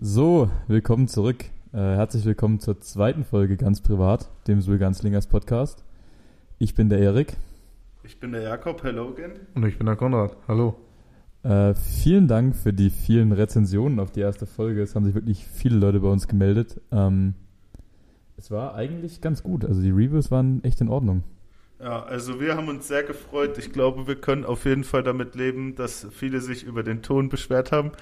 So, willkommen zurück. Äh, herzlich willkommen zur zweiten Folge ganz privat, dem Sul Ganzlingers Podcast. Ich bin der Erik. Ich bin der Jakob, hello again. Und ich bin der Konrad, hallo. Äh, vielen Dank für die vielen Rezensionen auf die erste Folge. Es haben sich wirklich viele Leute bei uns gemeldet. Ähm, es war eigentlich ganz gut. Also die Reviews waren echt in Ordnung. Ja, also wir haben uns sehr gefreut. Ich glaube, wir können auf jeden Fall damit leben, dass viele sich über den Ton beschwert haben.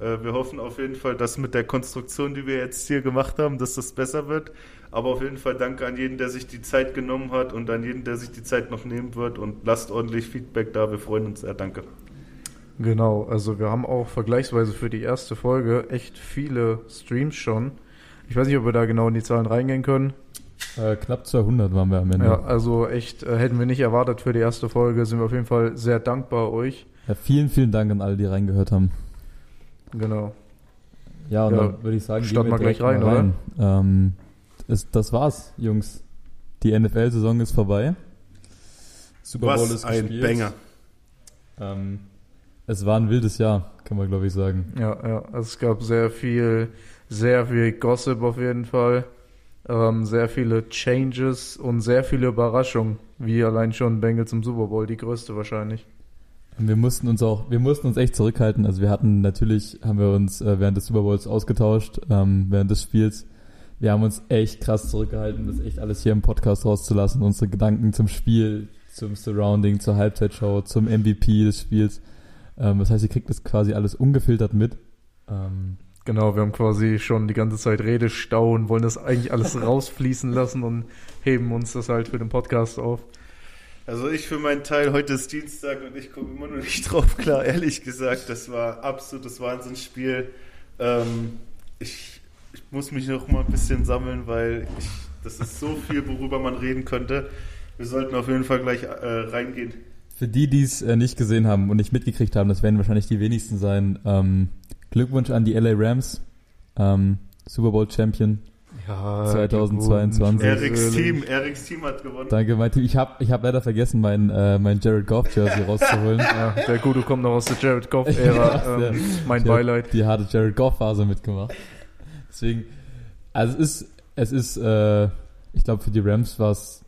Äh, wir hoffen auf jeden Fall, dass mit der Konstruktion, die wir jetzt hier gemacht haben, dass das besser wird. Aber auf jeden Fall danke an jeden, der sich die Zeit genommen hat und an jeden, der sich die Zeit noch nehmen wird. Und lasst ordentlich Feedback da. Wir freuen uns sehr. Danke. Genau, also wir haben auch vergleichsweise für die erste Folge echt viele Streams schon. Ich weiß nicht, ob wir da genau in die Zahlen reingehen können. Äh, knapp 200 waren wir am Ende. Ja, also echt äh, hätten wir nicht erwartet für die erste Folge. Sind wir auf jeden Fall sehr dankbar euch. Ja, vielen, vielen Dank an alle, die reingehört haben. Genau. Ja, und Ja, dann würde ich sagen, starten wir gleich rein, mal Ähm, es, das war's, Jungs. Die NFL-Saison ist vorbei. Super Bowl Was ist ein gespielt. Banger. Ähm, es war ein wildes Jahr, kann man glaube ich sagen. Ja, ja. Es gab sehr viel, sehr viel Gossip auf jeden Fall. Ähm, sehr viele Changes und sehr viele Überraschungen. Wie allein schon Bengals im Super Bowl, die größte wahrscheinlich. Wir mussten uns auch, wir mussten uns echt zurückhalten. Also wir hatten natürlich, haben wir uns äh, während des Super Bowls ausgetauscht, ähm, während des Spiels. Wir haben uns echt krass zurückgehalten, das echt alles hier im Podcast rauszulassen. Unsere Gedanken zum Spiel, zum Surrounding, zur Halbzeitshow, zum MVP des Spiels. Ähm, das heißt, ihr kriegt das quasi alles ungefiltert mit. Ähm, Genau, wir haben quasi schon die ganze Zeit Redestau und wollen das eigentlich alles rausfließen lassen und heben uns das halt für den Podcast auf. Also ich für meinen Teil, heute ist Dienstag und ich komme immer noch nicht drauf klar, ehrlich gesagt. Das war absolutes Wahnsinnsspiel. Ähm, ich, ich muss mich noch mal ein bisschen sammeln, weil ich, das ist so viel, worüber man reden könnte. Wir sollten auf jeden Fall gleich äh, reingehen. Für die, die es äh, nicht gesehen haben und nicht mitgekriegt haben, das werden wahrscheinlich die wenigsten sein. Ähm, Glückwunsch an die LA Rams, ähm, Super Bowl Champion. Ja, 2022. Eriks Team, Eriks Team hat gewonnen. Danke, mein Team. Ich habe ich hab leider vergessen, mein, äh, mein Jared Goff Jersey rauszuholen. Ja, der Gute kommt noch aus der Jared Goff-Ära. Ja, ähm, mein Ich hab Beileid. Die harte Jared Goff Phase mitgemacht. Deswegen, also es ist, es ist, äh, ich glaube für die Rams war es,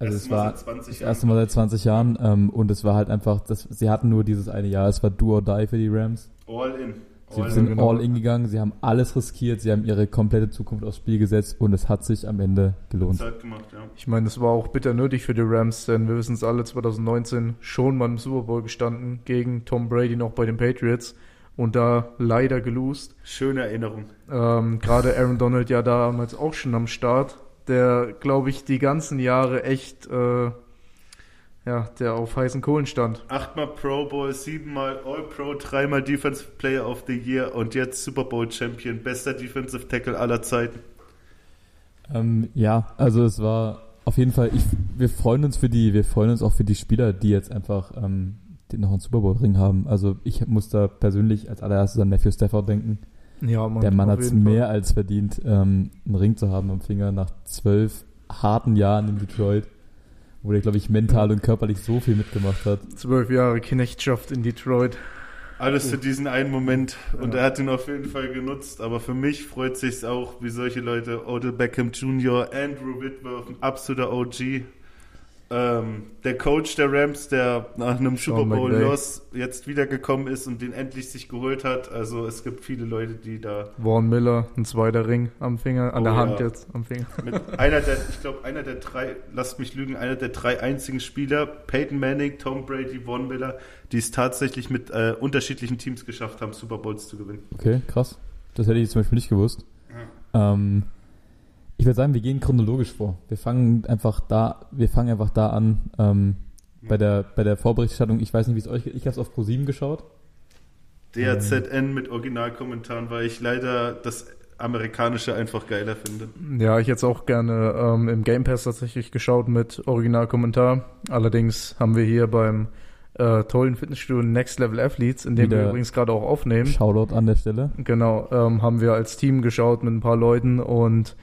also es war seit 20 das erste Mal seit 20 Jahren ähm, und es war halt einfach, das, sie hatten nur dieses eine Jahr, es war do or die für die Rams. All in. Sie All sind in. genau. all in gegangen, sie haben alles riskiert, sie haben ihre komplette Zukunft aufs Spiel gesetzt und es hat sich am Ende gelohnt. Zeit gemacht, ja. Ich meine, es war auch bitter nötig für die Rams, denn wir wissen es alle, 2019 schon mal im Super Bowl gestanden gegen Tom Brady noch bei den Patriots und da leider gelost. Schöne Erinnerung. Ähm, Gerade Aaron Donald ja damals auch schon am Start, der, glaube ich, die ganzen Jahre echt, äh, ja, der auf heißen Kohlen stand. Achtmal Pro Bowl, siebenmal All Pro, dreimal Defensive Player of the Year und jetzt Super Bowl Champion, bester Defensive Tackle aller Zeiten. Ähm, ja, also es war auf jeden Fall, ich, wir freuen uns für die, wir freuen uns auch für die Spieler, die jetzt einfach ähm, die noch einen Super Bowl Ring haben. Also ich muss da persönlich als allererstes an Matthew Stafford denken. Ja, Mann, Der Mann hat es Fall. mehr als verdient, ähm, einen Ring zu haben am Finger nach zwölf harten Jahren in Detroit, wo der, glaube ich, mental und körperlich so viel mitgemacht hat. Zwölf Jahre Knechtschaft in Detroit. Alles für diesen einen Moment und Ja. er hat ihn auf jeden Fall genutzt. Aber für mich freut sich auch, wie solche Leute, Odell Beckham Jr., Andrew Whitworth, ein absoluter OG. Ähm, der Coach der Rams, der nach einem Super Sean Bowl McVay. Loss jetzt wiedergekommen ist und den endlich sich geholt hat. Also es gibt viele Leute, die da Vaughn Miller, ein zweiter Ring am Finger, an Oh der Hand ja. jetzt, am Finger. Mit einer der, ich glaube, einer der drei, lasst mich lügen, einer der drei einzigen Spieler, Peyton Manning, Tom Brady, Von Miller, die es tatsächlich mit äh, unterschiedlichen Teams geschafft haben, Super Bowls zu gewinnen. Okay, krass. Das hätte ich zum Beispiel nicht gewusst. Ähm, ich würde sagen, wir gehen chronologisch vor. Wir fangen einfach da, wir fangen einfach da an. Ähm, bei der bei der Vorberichterstattung, ich weiß nicht, wie es euch geht. Ich habe es auf Pro7 geschaut. DRZN mit Originalkommentaren, weil ich leider das amerikanische einfach geiler finde. Ja, ich hätte es auch gerne ähm, im Game Pass tatsächlich geschaut mit Originalkommentar. Allerdings haben wir hier beim äh, tollen Fitnessstudio Next Level Athletes, in dem Wieder- wir übrigens gerade auch aufnehmen, Shoutout an der Stelle. genau, ähm, haben wir als Team geschaut mit ein paar Leuten und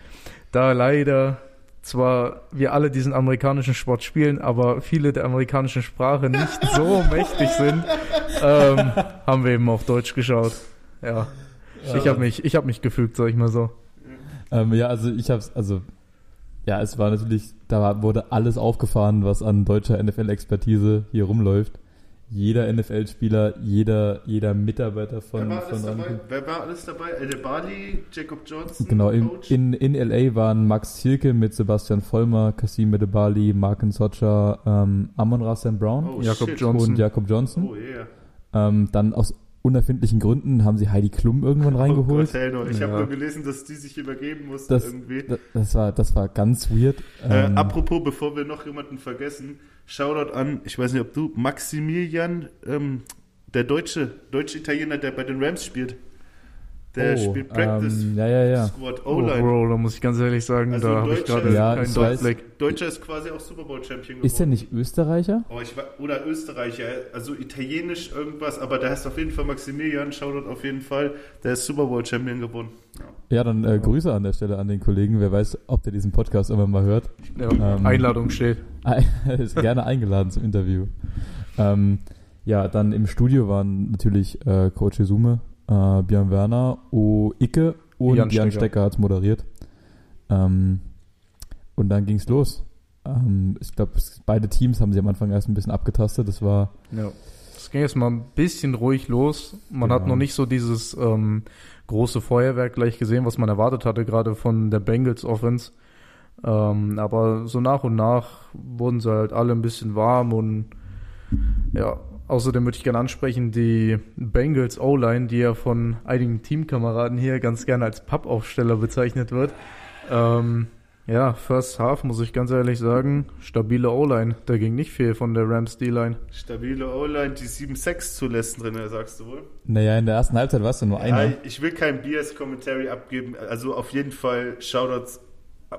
da leider zwar wir alle diesen amerikanischen Sport spielen, aber viele der amerikanischen Sprache nicht so mächtig sind, ähm, haben wir eben auf Deutsch geschaut. Ja. Ich habe mich, ich hab mich gefügt, sag ich mal so. Ähm, ja, also ich hab's, also ja, es war natürlich, da wurde alles aufgefahren, was an deutscher NFL-Expertise hier rumläuft. Jeder NFL-Spieler, jeder, jeder Mitarbeiter Wer von, war, alles von dabei? Wer war alles dabei? El Bali, Jacob Johnson, Genau, in, Coach? in, in LA waren Max Zielke mit Sebastian Vollmer, Kasim Medebali, Marken Socha, ähm, Amon Rassan Brown oh, shit. Johnson. und Jakob Johnson. Oh yeah. Ähm, dann aus unerfindlichen Gründen haben sie Heidi Klum irgendwann Oh reingeholt. Gott, hell no. Ich habe Ja. nur gelesen, dass die sich übergeben mussten Das- irgendwie. das, das, war, das war ganz weird. Äh, Ähm, apropos, bevor wir noch jemanden vergessen, Shoutout an, ich weiß nicht, ob du, Maximilian, ähm, der deutsche, deutsche-Italiener, der bei den Rams spielt. Der oh, spielt Practice Ähm, ja, ja, ja. Squad Oh, O-Line. Bro, da muss ich ganz ehrlich sagen, Also da habe ich Deutscher- gerade Ja, keinen. Durchblick. Deutscher ist quasi auch Super Bowl Champion geworden. Ist der nicht Österreicher? Oh, ich war, oder Österreicher, also italienisch irgendwas, aber der heißt auf jeden Fall Maximilian, Shoutout auf jeden Fall. Der ist Super Bowl Champion geworden. Ja. Ja, dann äh, Grüße an der Stelle an den Kollegen. Wer weiß, ob der diesen Podcast irgendwann mal hört. Ja, Ähm, Einladung steht. ist gerne eingeladen zum Interview. Ähm, ja, dann im Studio waren natürlich äh, Coach Izume, äh, Björn Werner, O. Icke und Jan Jan, Stecker. Stecker hat moderiert. Ähm, und dann ging's los. Ähm, ich glaube, beide Teams haben sie am Anfang erst ein bisschen abgetastet. Das war Ja. Es ging jetzt mal ein bisschen ruhig los. Man hat Genau. noch nicht so dieses ähm, große Feuerwerk gleich gesehen, was man erwartet hatte, gerade von der Bengals Offense. Ähm, aber so nach und nach wurden sie halt alle ein bisschen warm und ja, außerdem würde ich gerne ansprechen, die Bengals O-Line, die ja von einigen Teamkameraden hier ganz gerne als Pappaufsteller bezeichnet wird. Ähm, ja, First Half, muss ich ganz ehrlich sagen, stabile O-Line. Da ging nicht viel von der Rams D-Line. Stabile O-Line, die 7-6 zulässt drin, sagst du wohl? Naja, in der ersten Halbzeit war es ja nur einer. Ja, ich will kein BS-Commentary abgeben. Also auf jeden Fall Shoutouts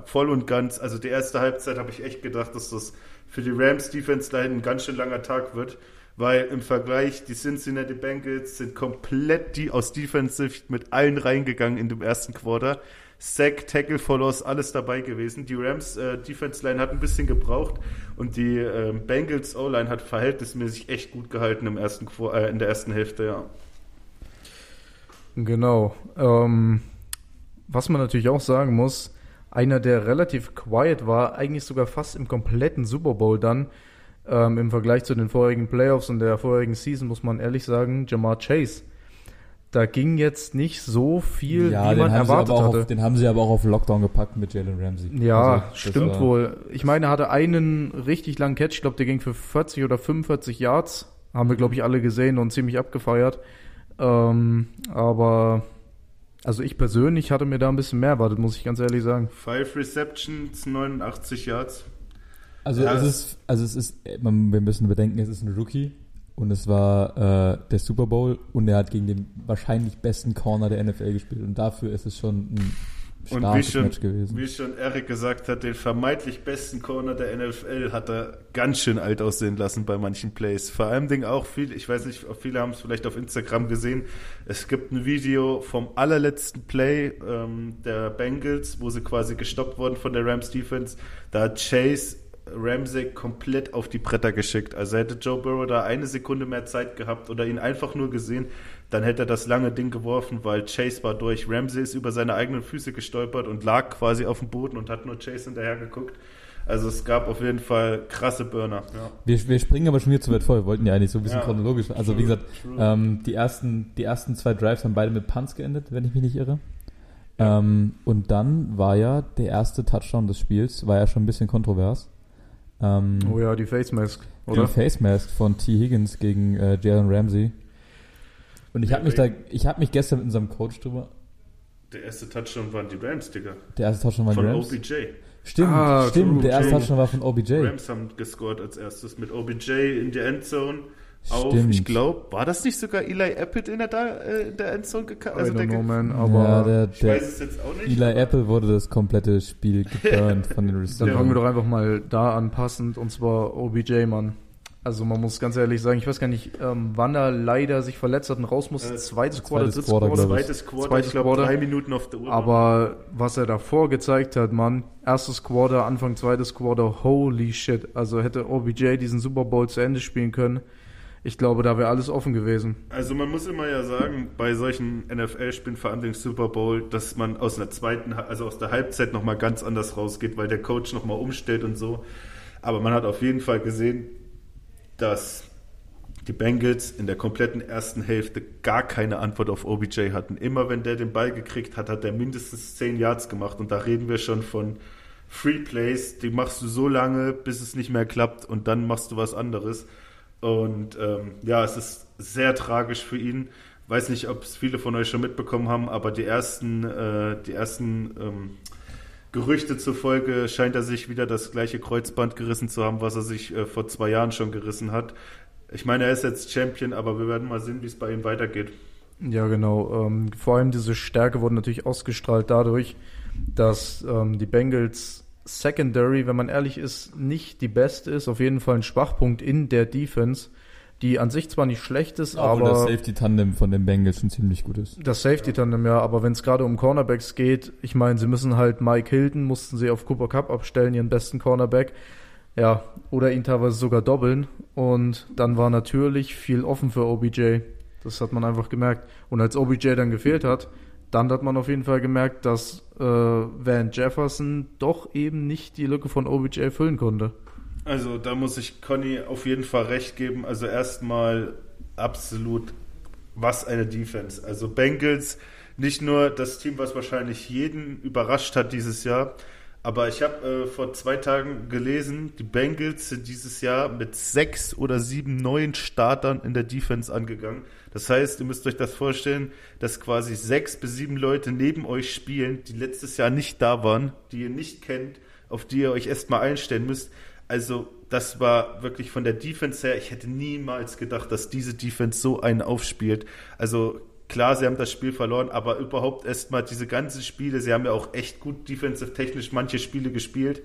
voll und ganz. Also die erste Halbzeit habe ich echt gedacht, dass das für die Rams Defense Line ein ganz schön langer Tag wird. Weil im Vergleich, die Cincinnati Bengals sind komplett die aus Defensive mit allen reingegangen in dem ersten Quarter. Sack, Tackle for Loss, alles dabei gewesen. Die Rams äh, Defense Line hat ein bisschen gebraucht und die äh, Bengals O-Line hat verhältnismäßig echt gut gehalten im ersten, Quar- äh, in der ersten Hälfte, ja. Genau. Ähm, was man natürlich auch sagen muss, einer, der relativ quiet war, eigentlich sogar fast im kompletten Super Bowl dann, ähm, im Vergleich zu den vorherigen Playoffs und der vorherigen Season, muss man ehrlich sagen, Jamar Chase. Da ging jetzt nicht so viel, ja, wie den man haben, sie erwartet aber auch hatte. auf, den haben sie aber auch auf Lockdown gepackt mit Jalen Ramsey. Ja, Also, stimmt wohl. Ich meine, er hatte einen richtig langen Catch. Ich glaube, der ging für 40 oder 45 Yards. Haben wir, glaube ich, alle gesehen und ziemlich abgefeiert. Ähm, aber, also ich persönlich hatte mir da ein bisschen mehr erwartet, muss ich ganz ehrlich sagen. Five Receptions, 89 Yards. Also Ja. es ist, also es ist, äh, man, wir müssen bedenken, es ist ein Rookie und es war äh, der Super Bowl und er hat gegen den wahrscheinlich besten Corner der NFL gespielt und dafür ist es schon ein Und wie schon, wie schon Eric gesagt hat, den vermeintlich besten Corner der NFL hat er ganz schön alt aussehen lassen bei manchen Plays. Vor allem Ding auch viel, ich weiß nicht, viele haben es vielleicht auf Instagram gesehen. Es gibt ein Video vom allerletzten Play ähm, der Bengals, wo sie quasi gestoppt wurden von der Rams Defense. Da hat Chase Ramsey komplett auf die Bretter geschickt. Also hätte Joe Burrow da eine Sekunde mehr Zeit gehabt oder ihn einfach nur gesehen, dann hätte er das lange Ding geworfen, weil Chase war durch. Ramsey ist über seine eigenen Füße gestolpert und lag quasi auf dem Boden und hat nur Chase hinterher geguckt. Also es gab auf jeden Fall krasse Burner. Ja. Wir, wir springen aber schon wieder zu weit vor. Wir wollten ja eigentlich so ein bisschen Ja. chronologisch. Also wie True, gesagt, true. ähm, die, ersten, die ersten zwei Drives haben beide mit Punts geendet, wenn ich mich nicht irre. Ähm, und dann war ja der erste Touchdown des Spiels, war ja schon ein bisschen kontrovers. Ähm, Oh ja, die Face Mask, Die oder? Face Mask von T. Higgins gegen äh, Jalen Ramsey. Und ich habe mich da, ich habe mich gestern mit unserem Coach drüber. Der erste Touchdown waren die Rams, Digga. Der erste Touchdown war die Von Rams. OBJ. Stimmt, Ah, stimmt. true, der erste. Touchdown war von OBJ. Rams haben gescored als erstes mit OBJ in der Endzone. Auf, Stimmt. ich glaube, war das nicht sogar Eli Appitt in der, da, äh, in der Endzone gekackt? I don't know, man, ja, aber der, ich der weiß es jetzt auch nicht. Eli Apple wurde das komplette Spiel geburnt von den dann Receivers. fangen wir doch einfach mal da an, passend, und zwar OBJ, Mann. Also man muss ganz ehrlich sagen, ich weiß gar nicht, ähm, wann er leider sich verletzt hat und raus muss. Äh, zweites Quarter, zweites drittes Quarter. Zweites Quarter, Zweites ich glaube drei Minuten auf der Uhr. Aber was er davor gezeigt hat, Mann, erstes Quarter, Anfang zweites Quarter, holy shit. Also hätte OBJ diesen Super Bowl zu Ende spielen können. Ich glaube, da wäre alles offen gewesen. Also man muss immer ja sagen, bei solchen NFL-Spielen, vor allem Super Bowl, dass man aus einer zweiten, also aus der Halbzeit nochmal ganz anders rausgeht, weil der Coach nochmal umstellt und so. Aber man hat auf jeden Fall gesehen, dass die Bengals in der kompletten ersten Hälfte gar keine Antwort auf OBJ hatten. Immer wenn der den Ball gekriegt hat, hat er mindestens 10 Yards gemacht. Und da reden wir schon von Free Plays, die machst du so lange, bis es nicht mehr klappt und dann machst du was anderes. Und ähm, ja, es ist sehr tragisch für ihn. Weiß nicht, ob es viele von euch schon mitbekommen haben, aber die ersten, äh, die ersten ähm, Gerüchte zufolge scheint er sich wieder das gleiche Kreuzband gerissen zu haben, was er sich äh, vor zwei Jahren schon gerissen hat. Ich meine, er ist jetzt Champion, aber wir werden mal sehen, wie es bei ihm weitergeht. Ja, genau. Ähm, vor allem diese Stärke wurde natürlich ausgestrahlt dadurch, dass ähm, die Bengals Secondary, wenn man ehrlich ist, nicht die beste ist. Auf jeden Fall ein Schwachpunkt in der Defense, die an sich zwar nicht schlecht ist, Auch aber. das Safety-Tandem von den Bengals schon ziemlich gut ist. Das Safety-Tandem, ja, aber wenn es gerade um Cornerbacks geht, ich meine, sie müssen halt Mike Hilton, mussten sie auf Cooper Cup abstellen, ihren besten Cornerback. Ja, oder ihn teilweise sogar doppeln. Und dann war natürlich viel offen für OBJ. Das hat man einfach gemerkt. Und als OBJ dann gefehlt hat, dann hat man auf jeden Fall gemerkt, dass äh, Van Jefferson doch eben nicht die Lücke von OBJ füllen konnte. Also da muss ich Conny auf jeden Fall recht geben. Also erstmal absolut was eine Defense. Also Bengals, nicht nur das Team, was wahrscheinlich jeden überrascht hat dieses Jahr, aber ich habe äh, vor zwei Tagen gelesen, die Bengals sind dieses Jahr mit sechs oder sieben neuen Startern in der Defense angegangen. Das heißt, ihr müsst euch das vorstellen, dass quasi sechs bis sieben Leute neben euch spielen, die letztes Jahr nicht da waren, die ihr nicht kennt, auf die ihr euch erstmal einstellen müsst. Also das war wirklich von der Defense her, ich hätte niemals gedacht, dass diese Defense so einen aufspielt. Also klar, sie haben das Spiel verloren, aber überhaupt erstmal diese ganzen Spiele, sie haben ja auch echt gut defensive technisch manche Spiele gespielt.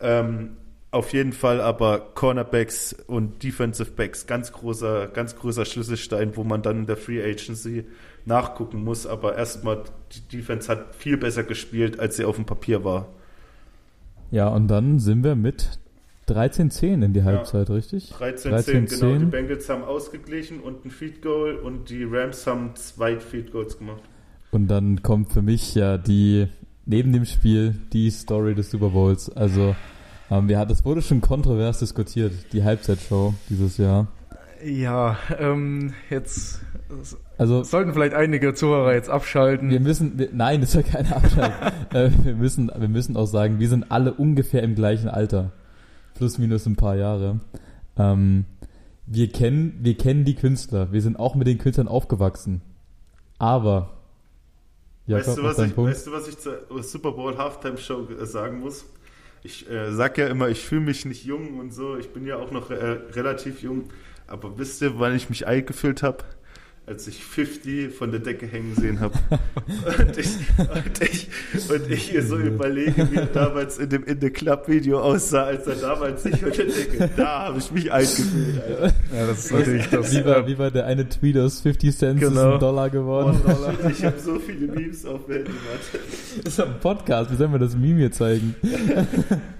Ähm, auf jeden Fall aber Cornerbacks und Defensive Backs ganz großer, ganz großer Schlüsselstein, wo man dann in der Free Agency nachgucken muss. Aber erstmal, die Defense hat viel besser gespielt, als sie auf dem Papier war. Ja, und dann sind wir mit 13-10 in die Halbzeit, ja. richtig? 13-10, genau. Die Bengals haben ausgeglichen und ein Feed Goal und die Rams haben zwei Feed Goals gemacht. Und dann kommt für mich ja die, neben dem Spiel, die Story des Super Bowls. Also, ähm, ja, das wurde schon kontrovers diskutiert, die Halbzeitshow dieses Jahr. Ja, ähm, jetzt also sollten vielleicht einige Zuhörer jetzt abschalten. Wir müssen, wir, nein, das soll keiner abschalten. äh, wir müssen, wir müssen auch sagen, wir sind alle ungefähr im gleichen Alter plus minus ein paar Jahre. Ähm, wir kennen, wir kennen die Künstler. Wir sind auch mit den Künstlern aufgewachsen. Aber Jakob, weißt, du, was ich, weißt du, was ich zur Super Bowl Halftime Show sagen muss? Ich äh, sag ja immer, ich fühle mich nicht jung und so. Ich bin ja auch noch äh, relativ jung. Aber wisst ihr, wann ich mich eingefühlt habe? Als ich 50 von der Decke hängen sehen habe. und, ich, und, ich, und ich hier so überlege, wie er damals in dem In the Club Video aussah, als er damals sich von der Decke. Da habe ich mich eingefühlt. Alter. Ja, das ist natürlich das. Wie war, wie war der eine Tweet aus 50 Cent genau. ist ein Dollar geworden? Dollar. Ich habe so viele Memes auf Handy, Das ist ein Podcast, wie sollen wir das Meme hier zeigen?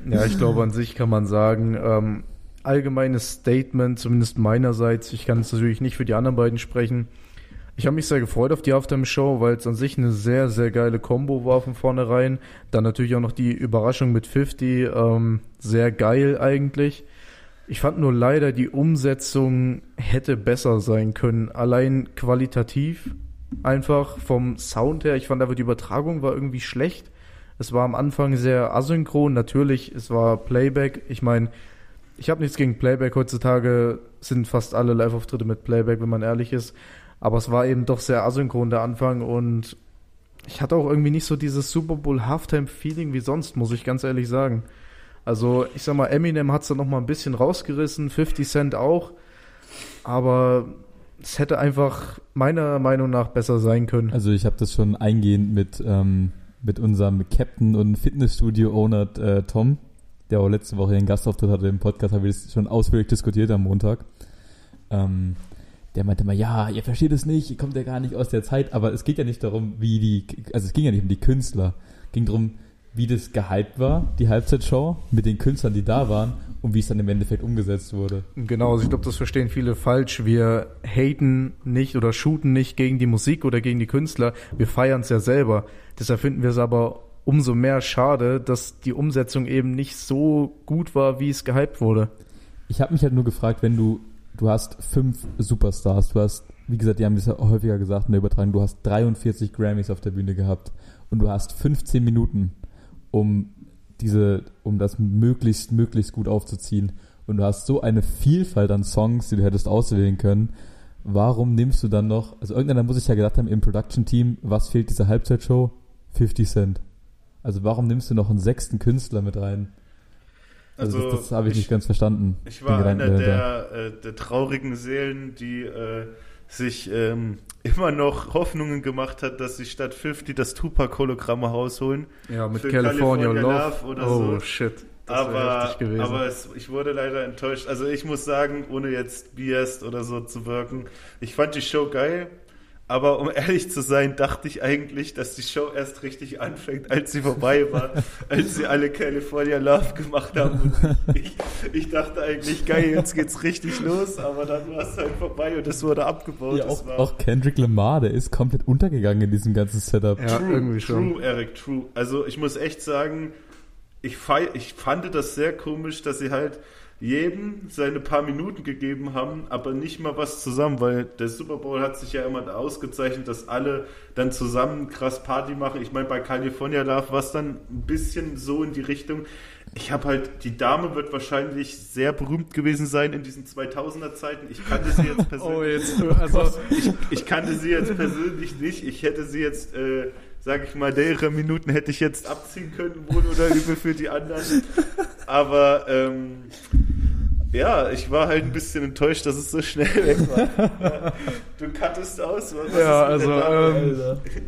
ja, ich glaube, an sich kann man sagen, ähm, allgemeines Statement, zumindest meinerseits. Ich kann es natürlich nicht für die anderen beiden sprechen. Ich habe mich sehr gefreut auf die Halftime-Show, weil es an sich eine sehr, sehr geile Combo war von vornherein. Dann natürlich auch noch die Überraschung mit 50. Ähm, sehr geil eigentlich. Ich fand nur leider, die Umsetzung hätte besser sein können. Allein qualitativ. Einfach vom Sound her. Ich fand aber die Übertragung war irgendwie schlecht. Es war am Anfang sehr asynchron. Natürlich, es war Playback. Ich meine, ich habe nichts gegen Playback. Heutzutage sind fast alle Live-Auftritte mit Playback, wenn man ehrlich ist. Aber es war eben doch sehr asynchron der Anfang und ich hatte auch irgendwie nicht so dieses Super Bowl Halftime-Feeling wie sonst, muss ich ganz ehrlich sagen. Also, ich sag mal, Eminem hat es dann noch mal ein bisschen rausgerissen, 50 Cent auch. Aber es hätte einfach meiner Meinung nach besser sein können. Also, ich habe das schon eingehend mit, ähm, mit unserem Captain und Fitnessstudio-Owner äh, Tom der auch letzte Woche einen Gastauftritt hatte im Podcast, haben wir das schon ausführlich diskutiert am Montag. Ähm, der meinte mal, ja, ihr versteht es nicht, ihr kommt ja gar nicht aus der Zeit, aber es geht ja nicht darum, wie die, also es ging ja nicht um die Künstler, es ging darum, wie das gehypt war, die Halbzeitshow, mit den Künstlern, die da waren und wie es dann im Endeffekt umgesetzt wurde. Genau, also ich glaube, das verstehen viele falsch. Wir haten nicht oder shooten nicht gegen die Musik oder gegen die Künstler. Wir feiern es ja selber. Deshalb finden wir es aber umso mehr schade, dass die Umsetzung eben nicht so gut war, wie es gehypt wurde. Ich habe mich halt nur gefragt, wenn du, du hast fünf Superstars, du hast, wie gesagt, die haben das ja häufiger gesagt in der Übertragung, du hast 43 Grammys auf der Bühne gehabt und du hast 15 Minuten, um diese, um das möglichst, möglichst gut aufzuziehen. Und du hast so eine Vielfalt an Songs, die du hättest auswählen können. Warum nimmst du dann noch, also irgendeiner muss sich ja gedacht haben im Production-Team, was fehlt dieser Halbzeitshow? 50 Cent. Also warum nimmst du noch einen sechsten Künstler mit rein? Also, Also, das, das habe ich, ich- nicht ganz verstanden. Ich war einer der, äh, der traurigen Seelen, die äh, sich ähm, immer noch Hoffnungen gemacht hat, dass sie statt 50 das Tupac-Hologramm rausholen. Ja, mit California, California Love. Oder oh, so. shit. Das aber aber es, ich wurde leider enttäuscht. Also ich muss sagen, ohne jetzt biased oder so zu wirken, ich fand die Show geil. Aber um ehrlich zu sein, dachte ich eigentlich, dass die Show erst richtig anfängt, als sie vorbei war, als sie alle California Love gemacht haben. Ich, ich dachte eigentlich, geil, jetzt geht's richtig los, aber dann war es halt vorbei und es wurde abgebaut. Ja, auch, war auch Kendrick Lamar, der ist komplett untergegangen in diesem ganzen Setup. Ja, irgendwie schon. True, Eric, true. Also ich muss echt sagen, ich, fei ich fand das sehr komisch, dass sie halt jedem seine paar Minuten gegeben haben, aber nicht mal was zusammen, weil der Super Bowl hat sich ja immer ausgezeichnet, dass alle dann zusammen krass Party machen. Ich meine, bei California Love war es dann ein bisschen so in die Richtung. Ich habe halt, die Dame wird wahrscheinlich sehr berühmt gewesen sein in diesen 2000er Zeiten. Ich kannte sie jetzt persönlich. Oh, jetzt, also, Ich, ich kannte sie jetzt persönlich nicht. Ich hätte sie jetzt, äh, sag ich mal, deren Minuten hätte ich jetzt abziehen können, wohl oder übel für die anderen. Aber ähm, ja, ich war halt ein bisschen enttäuscht, dass es so schnell weg war. Du cuttest aus. Was ist ja, also, ähm,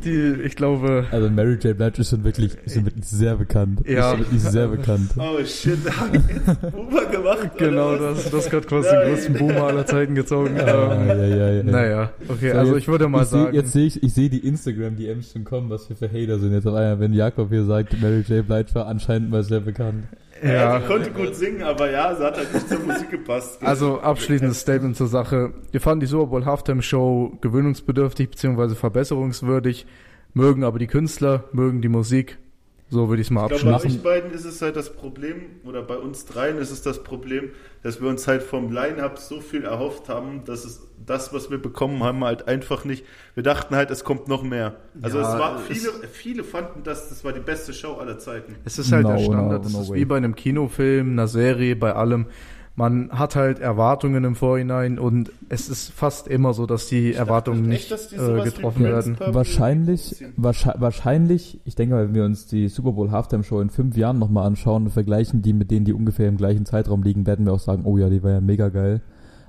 die, ich glaube, Also Mary J. Blige ist schon wirklich, ist schon wirklich sehr bekannt. Ja. Ist schon wirklich sehr bekannt. Oh shit, da hab ich jetzt Boomer gemacht. genau, oder was? das, das hat quasi Ja, den größten Boomer aller Zeiten gezogen. Ja, Ähm, ja, ja, ja. naja, okay, So, also jetzt- ich würde mal ich seh, sagen, Jetzt sehe ich, ich sehe die Instagram-DMs schon kommen, was wir für Hater sind. Jetzt auf einmal, wenn Jakob hier sagt, Mary J. Blige war anscheinend mal sehr bekannt. Ja, sie konnte gut singen, aber ja, sie hat halt nicht zur Musik gepasst. also abschließendes Statement zur Sache. Wir fanden die Super Bowl Halftime Show gewöhnungsbedürftig bzw. verbesserungswürdig, mögen aber die Künstler, mögen die Musik. So würde ich es mal Ich glaube, bei abschließen. euch beiden ist es halt das Problem, oder bei uns dreien ist es das Problem, dass wir uns halt vom Line-Up so viel erhofft haben, dass es das, was wir bekommen haben, halt einfach nicht. Wir dachten halt, es kommt noch mehr. Also Ja, es war, es- viele, viele fanden das, das war die beste Show aller Zeiten. Es ist halt No, der no, Standard. Das no ist way. wie bei einem Kinofilm, einer Serie, bei allem. Man hat halt Erwartungen im Vorhinein und es ist fast immer so, dass die Erwartungen nicht äh, getroffen werden. Wahrscheinlich, wahrscheinlich, wahrscheinlich, ich denke mal, wenn wir uns die Super Bowl Halftime Show in fünf Jahren nochmal anschauen und vergleichen die mit denen, die ungefähr im gleichen Zeitraum liegen, werden wir auch sagen, oh ja, die war ja mega geil.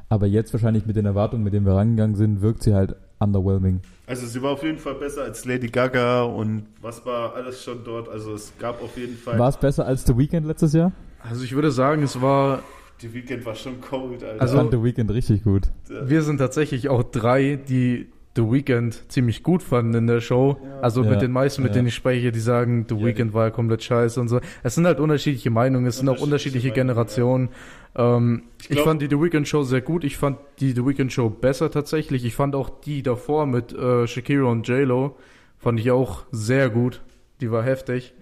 Aber jetzt wahrscheinlich mit den Erwartungen, mit denen wir rangegangen sind, wirkt sie halt underwhelming. Also sie war auf jeden Fall besser als Lady Gaga und was war alles schon dort. Also es gab auf jeden Fall. War es besser als The Weeknd letztes Jahr? Also ich würde sagen, es war, Die Weekend war schon cold, Alter. Ich Also- fand The Weeknd richtig gut. wir sind tatsächlich auch drei, die The Weeknd ziemlich gut fanden in der Show. Also Ja, mit den meisten, mit ja. denen ich spreche, die sagen, The Ja, Weeknd war ja komplett scheiße und so. Es sind halt unterschiedliche Meinungen, es sind auch Unterschiedliche unterschiedliche Meinungen, Generationen. Ähm, Ich ich, glaub- fand die The Weeknd Show sehr gut. Ich fand die The Weeknd Show besser tatsächlich. Ich fand auch die davor mit äh, Shakira und J-Lo, fand ich auch sehr gut. Die war heftig.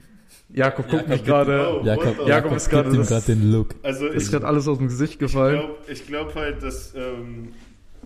Jakob guckt Jakob mich gerade, Oh, Jakob, the- Jakob ist gerade das- den Look. also ist gerade alles aus dem Gesicht Ich gefallen. glaube ich glaub halt, dass ähm,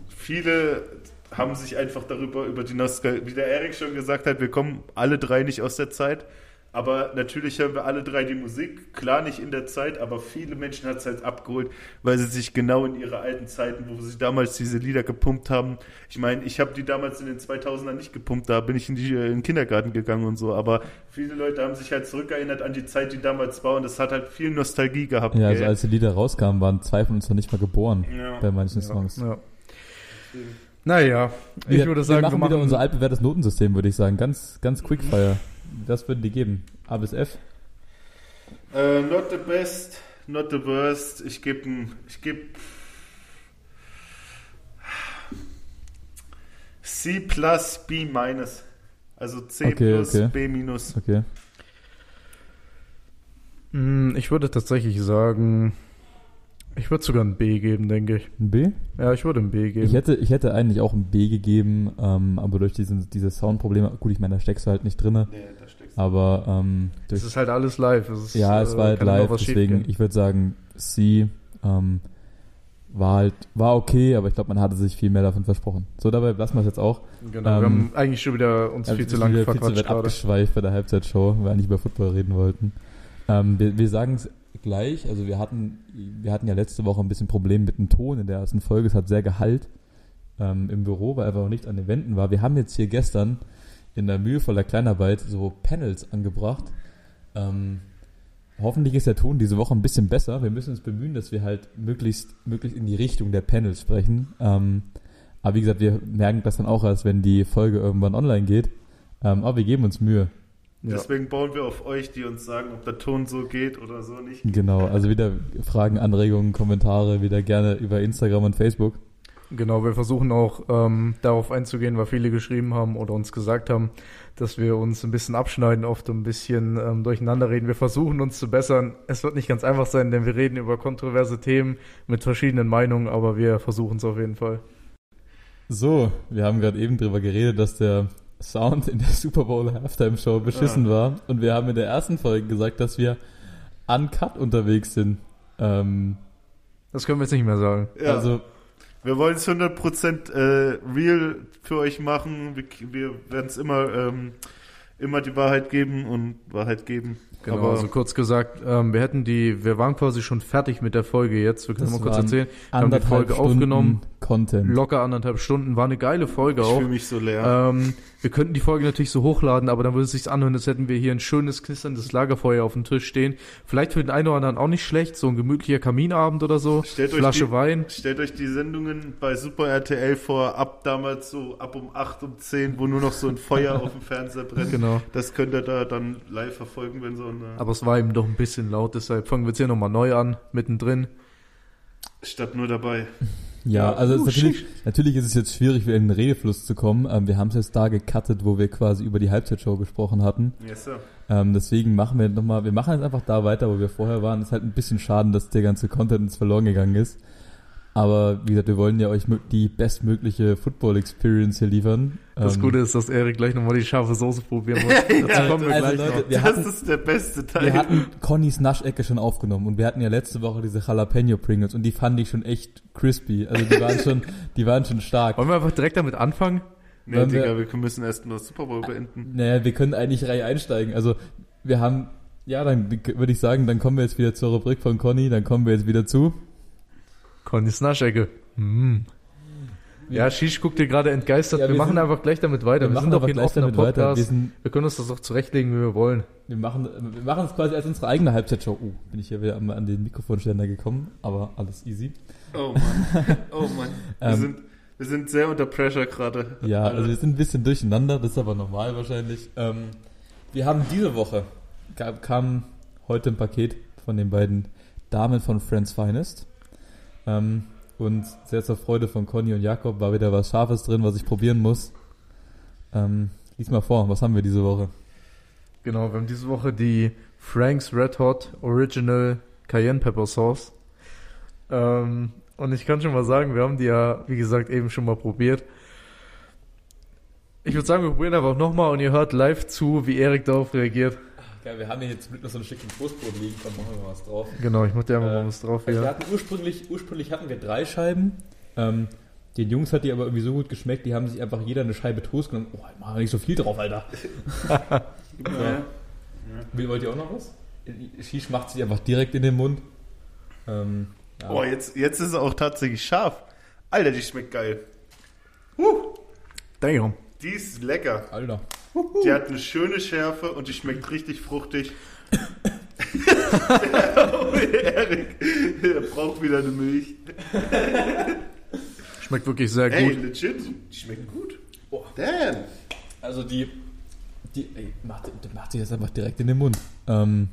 viele haben sich einfach darüber, über die Nostalgie, wie der Erik schon gesagt hat, wir kommen alle drei nicht aus der Zeit. Aber natürlich hören wir alle drei die Musik. Klar nicht in der Zeit, aber viele Menschen hat es halt abgeholt, weil sie sich genau in ihre alten Zeiten, wo sie damals diese Lieder gepumpt haben. Ich meine, ich habe die damals in den 2000ern nicht gepumpt, da bin ich in, die, äh, in den Kindergarten gegangen und so. Aber viele Leute haben sich halt zurückerinnert an die Zeit, die damals war und das hat halt viel Nostalgie gehabt. Ja, also als die Lieder rauskamen, waren zwei von uns noch nicht mal geboren Ja. bei manchen Songs. Ja. Naja, ich wir, würde sagen, wir machen wieder unser altbewährtes Notensystem, würde ich sagen. Ganz, ganz Quickfire. Das würden die geben. A bis F. Äh, not the best, not the worst. Ich gebe ich geb C plus B minus. Also C Okay, plus okay. B minus. Okay. Mm, Ich würde tatsächlich sagen, ich würde sogar ein B geben, denke ich. Ein B? Ja, ich würde ein B geben. Ich hätte, ich hätte eigentlich auch ein B gegeben, ähm, aber durch diesen, diese Soundprobleme, gut, ich meine, da steckst du halt nicht drinne, Nee, aber ähm, es ist halt alles live. Es ist, ja, es äh, war halt live, deswegen, ich würde sagen, C ähm, war halt, war okay, aber ich glaube, man hatte sich viel mehr davon versprochen. So, dabei lassen wir es jetzt auch. Genau, wir ähm, haben eigentlich schon wieder uns Ja, viel wir zu lange wieder viel zu verquatscht abgeschweift bei der Halbzeitshow, weil wir eigentlich über Football reden wollten. Ähm, wir wir sagen es gleich, also wir hatten, wir hatten ja letzte Woche ein bisschen Problem mit dem Ton in der ersten Folge, es hat sehr Gehalt ähm, im Büro, weil einfach auch nicht an den Wänden war. Wir haben jetzt hier gestern in der mühevoller Kleinarbeit so Panels angebracht. Ähm, hoffentlich ist der Ton diese Woche ein bisschen besser. Wir müssen uns bemühen, dass wir halt möglichst, möglichst in die Richtung der Panels sprechen. Ähm, aber wie gesagt, wir merken das dann auch erst, wenn die Folge irgendwann online geht. Ähm, aber wir geben uns Mühe. Deswegen bauen wir auf euch, die uns sagen, ob der Ton so geht oder so nicht. Genau, also wieder Fragen, Anregungen, Kommentare, wieder gerne über Instagram und Facebook. Genau, wir versuchen auch ähm, darauf einzugehen, weil viele geschrieben haben oder uns gesagt haben, dass wir uns ein bisschen abschneiden, oft ein bisschen ähm, durcheinander reden. Wir versuchen uns zu bessern. Es wird nicht ganz einfach sein, denn wir reden über kontroverse Themen mit verschiedenen Meinungen, aber wir versuchen es auf jeden Fall. So, wir haben gerade eben drüber geredet, dass der Sound in der Super Bowl Halftime Show beschissen Ja. war. Und wir haben in der ersten Folge gesagt, dass wir uncut unterwegs sind. Ähm, Das können wir jetzt nicht mehr sagen. Ja, Also, wir wollen es 100% äh, real für euch machen. Wir, wir werden es immer, ähm, immer die Wahrheit geben und Wahrheit geben. Genau, Aber also kurz gesagt, ähm, wir hätten die, wir waren quasi schon fertig mit der Folge jetzt. Wir können Das mal kurz erzählen. Wir haben die Folge Stunden aufgenommen. Content. Locker anderthalb Stunden, war eine geile Folge ich auch. fühle mich so leer. Ähm, wir könnten die Folge natürlich so hochladen, aber dann würde es sich anhören, als hätten wir hier ein schönes knisterndes Lagerfeuer auf dem Tisch stehen. Vielleicht für den einen oder anderen auch nicht schlecht, so ein gemütlicher Kaminabend oder so. Stellt euch Flasche die- Wein. Stellt euch die Sendungen bei Super RTL vor, ab damals so ab um 8, um 10, wo nur noch so ein Feuer auf dem Fernseher brennt. Genau. Das könnt ihr da dann live verfolgen, wenn so eine Aber es war eben doch ein bisschen laut, deshalb fangen wir jetzt hier nochmal neu an, mittendrin. Statt nur dabei. Ja, also es Uh, natürlich, natürlich ist es jetzt schwierig, wieder in den Redefluss zu kommen. Ähm, wir haben es jetzt da gecuttet, wo wir quasi über die Halbzeitshow gesprochen hatten. Yes, sir. Ähm, deswegen machen wir nochmal, wir machen jetzt einfach da weiter, wo wir vorher waren. ist halt ein bisschen schade, dass der ganze Content uns verloren gegangen ist. Aber wie gesagt, wir wollen ja euch die bestmögliche Football-Experience hier liefern. Das Ähm, Gute ist, dass Erik gleich nochmal die scharfe Soße probieren muss. Dazu kommen wir also gleich Leute, noch. wir das hatten, ist der beste Teil. wir hatten Connys Naschecke schon aufgenommen und wir hatten ja letzte Woche diese Jalapeno Pringles und die fand ich schon echt crispy. Also die waren schon, die waren schon stark. Wollen wir einfach direkt damit anfangen? nee, wollen Digga, wir müssen erst nur das Super Bowl beenden. Naja, wir können eigentlich Reihe einsteigen. Also wir haben, ja, dann würde ich sagen, dann kommen wir jetzt wieder zur Rubrik von Conny, dann kommen wir jetzt wieder zu. Naschecke. Mm. Ja, Shish guckt dir gerade entgeistert. Ja, wir, wir machen sind- einfach gleich damit weiter. Wir, machen sind doch aber hier ein gleich offener damit weiter. Podcast. Wir, sind, Wir können uns das auch zurechtlegen, wie wir wollen. wir, machen, wir machen es quasi als unsere eigene Halbzeitshow. Oh, bin ich hier wieder an, an den Mikrofonständer gekommen, aber alles easy. Oh Mann. Oh Mann. Wir, Ähm, sind, wir sind sehr unter Pressure gerade. Ja, also wir sind ein bisschen durcheinander, das ist aber normal wahrscheinlich. Ähm, wir haben diese Woche, gab, kam heute ein Paket von den beiden Damen von Friends Finest. Ähm, und sehr zur Freude von Conny und Jakob war wieder was Scharfes drin, was ich probieren muss. Ähm, lies mal vor, was haben wir diese Woche? Genau, wir haben diese Woche die Frank's Red Hot Original Cayenne Pepper Sauce. Ähm, und ich kann schon mal sagen, wir haben die ja, wie gesagt, eben schon mal probiert. Ich würde sagen, wir probieren einfach nochmal und ihr hört live zu, wie Erik darauf reagiert. Ja, wir haben hier jetzt mit noch so ein Stückchen Toastbrot liegen, komm, machen wir mal was drauf. Genau, ich mach dir einfach Äh, mal was drauf Also wir hier. hatten ursprünglich, ursprünglich hatten wir drei Scheiben. Ähm, den Jungs hat die aber irgendwie so gut geschmeckt, die haben sich einfach jeder eine Scheibe Toast genommen. Oh, ich mache nicht so viel drauf, Alter. Ja. Will, wollt ihr auch noch was? Shish macht sich einfach direkt in den Mund. Ähm, ja. Oh, jetzt, jetzt ist es auch tatsächlich scharf. Alter, die schmeckt geil. Huh, Damn. die ist lecker. Alter. Die hat eine schöne Schärfe und die schmeckt richtig fruchtig. oh, Erik, der braucht wieder eine Milch. Schmeckt wirklich sehr Hey, gut. legit, die schmeckt gut. Oh. Damn. Also die, die ey, macht, die macht sich jetzt einfach direkt in den Mund. Ähm,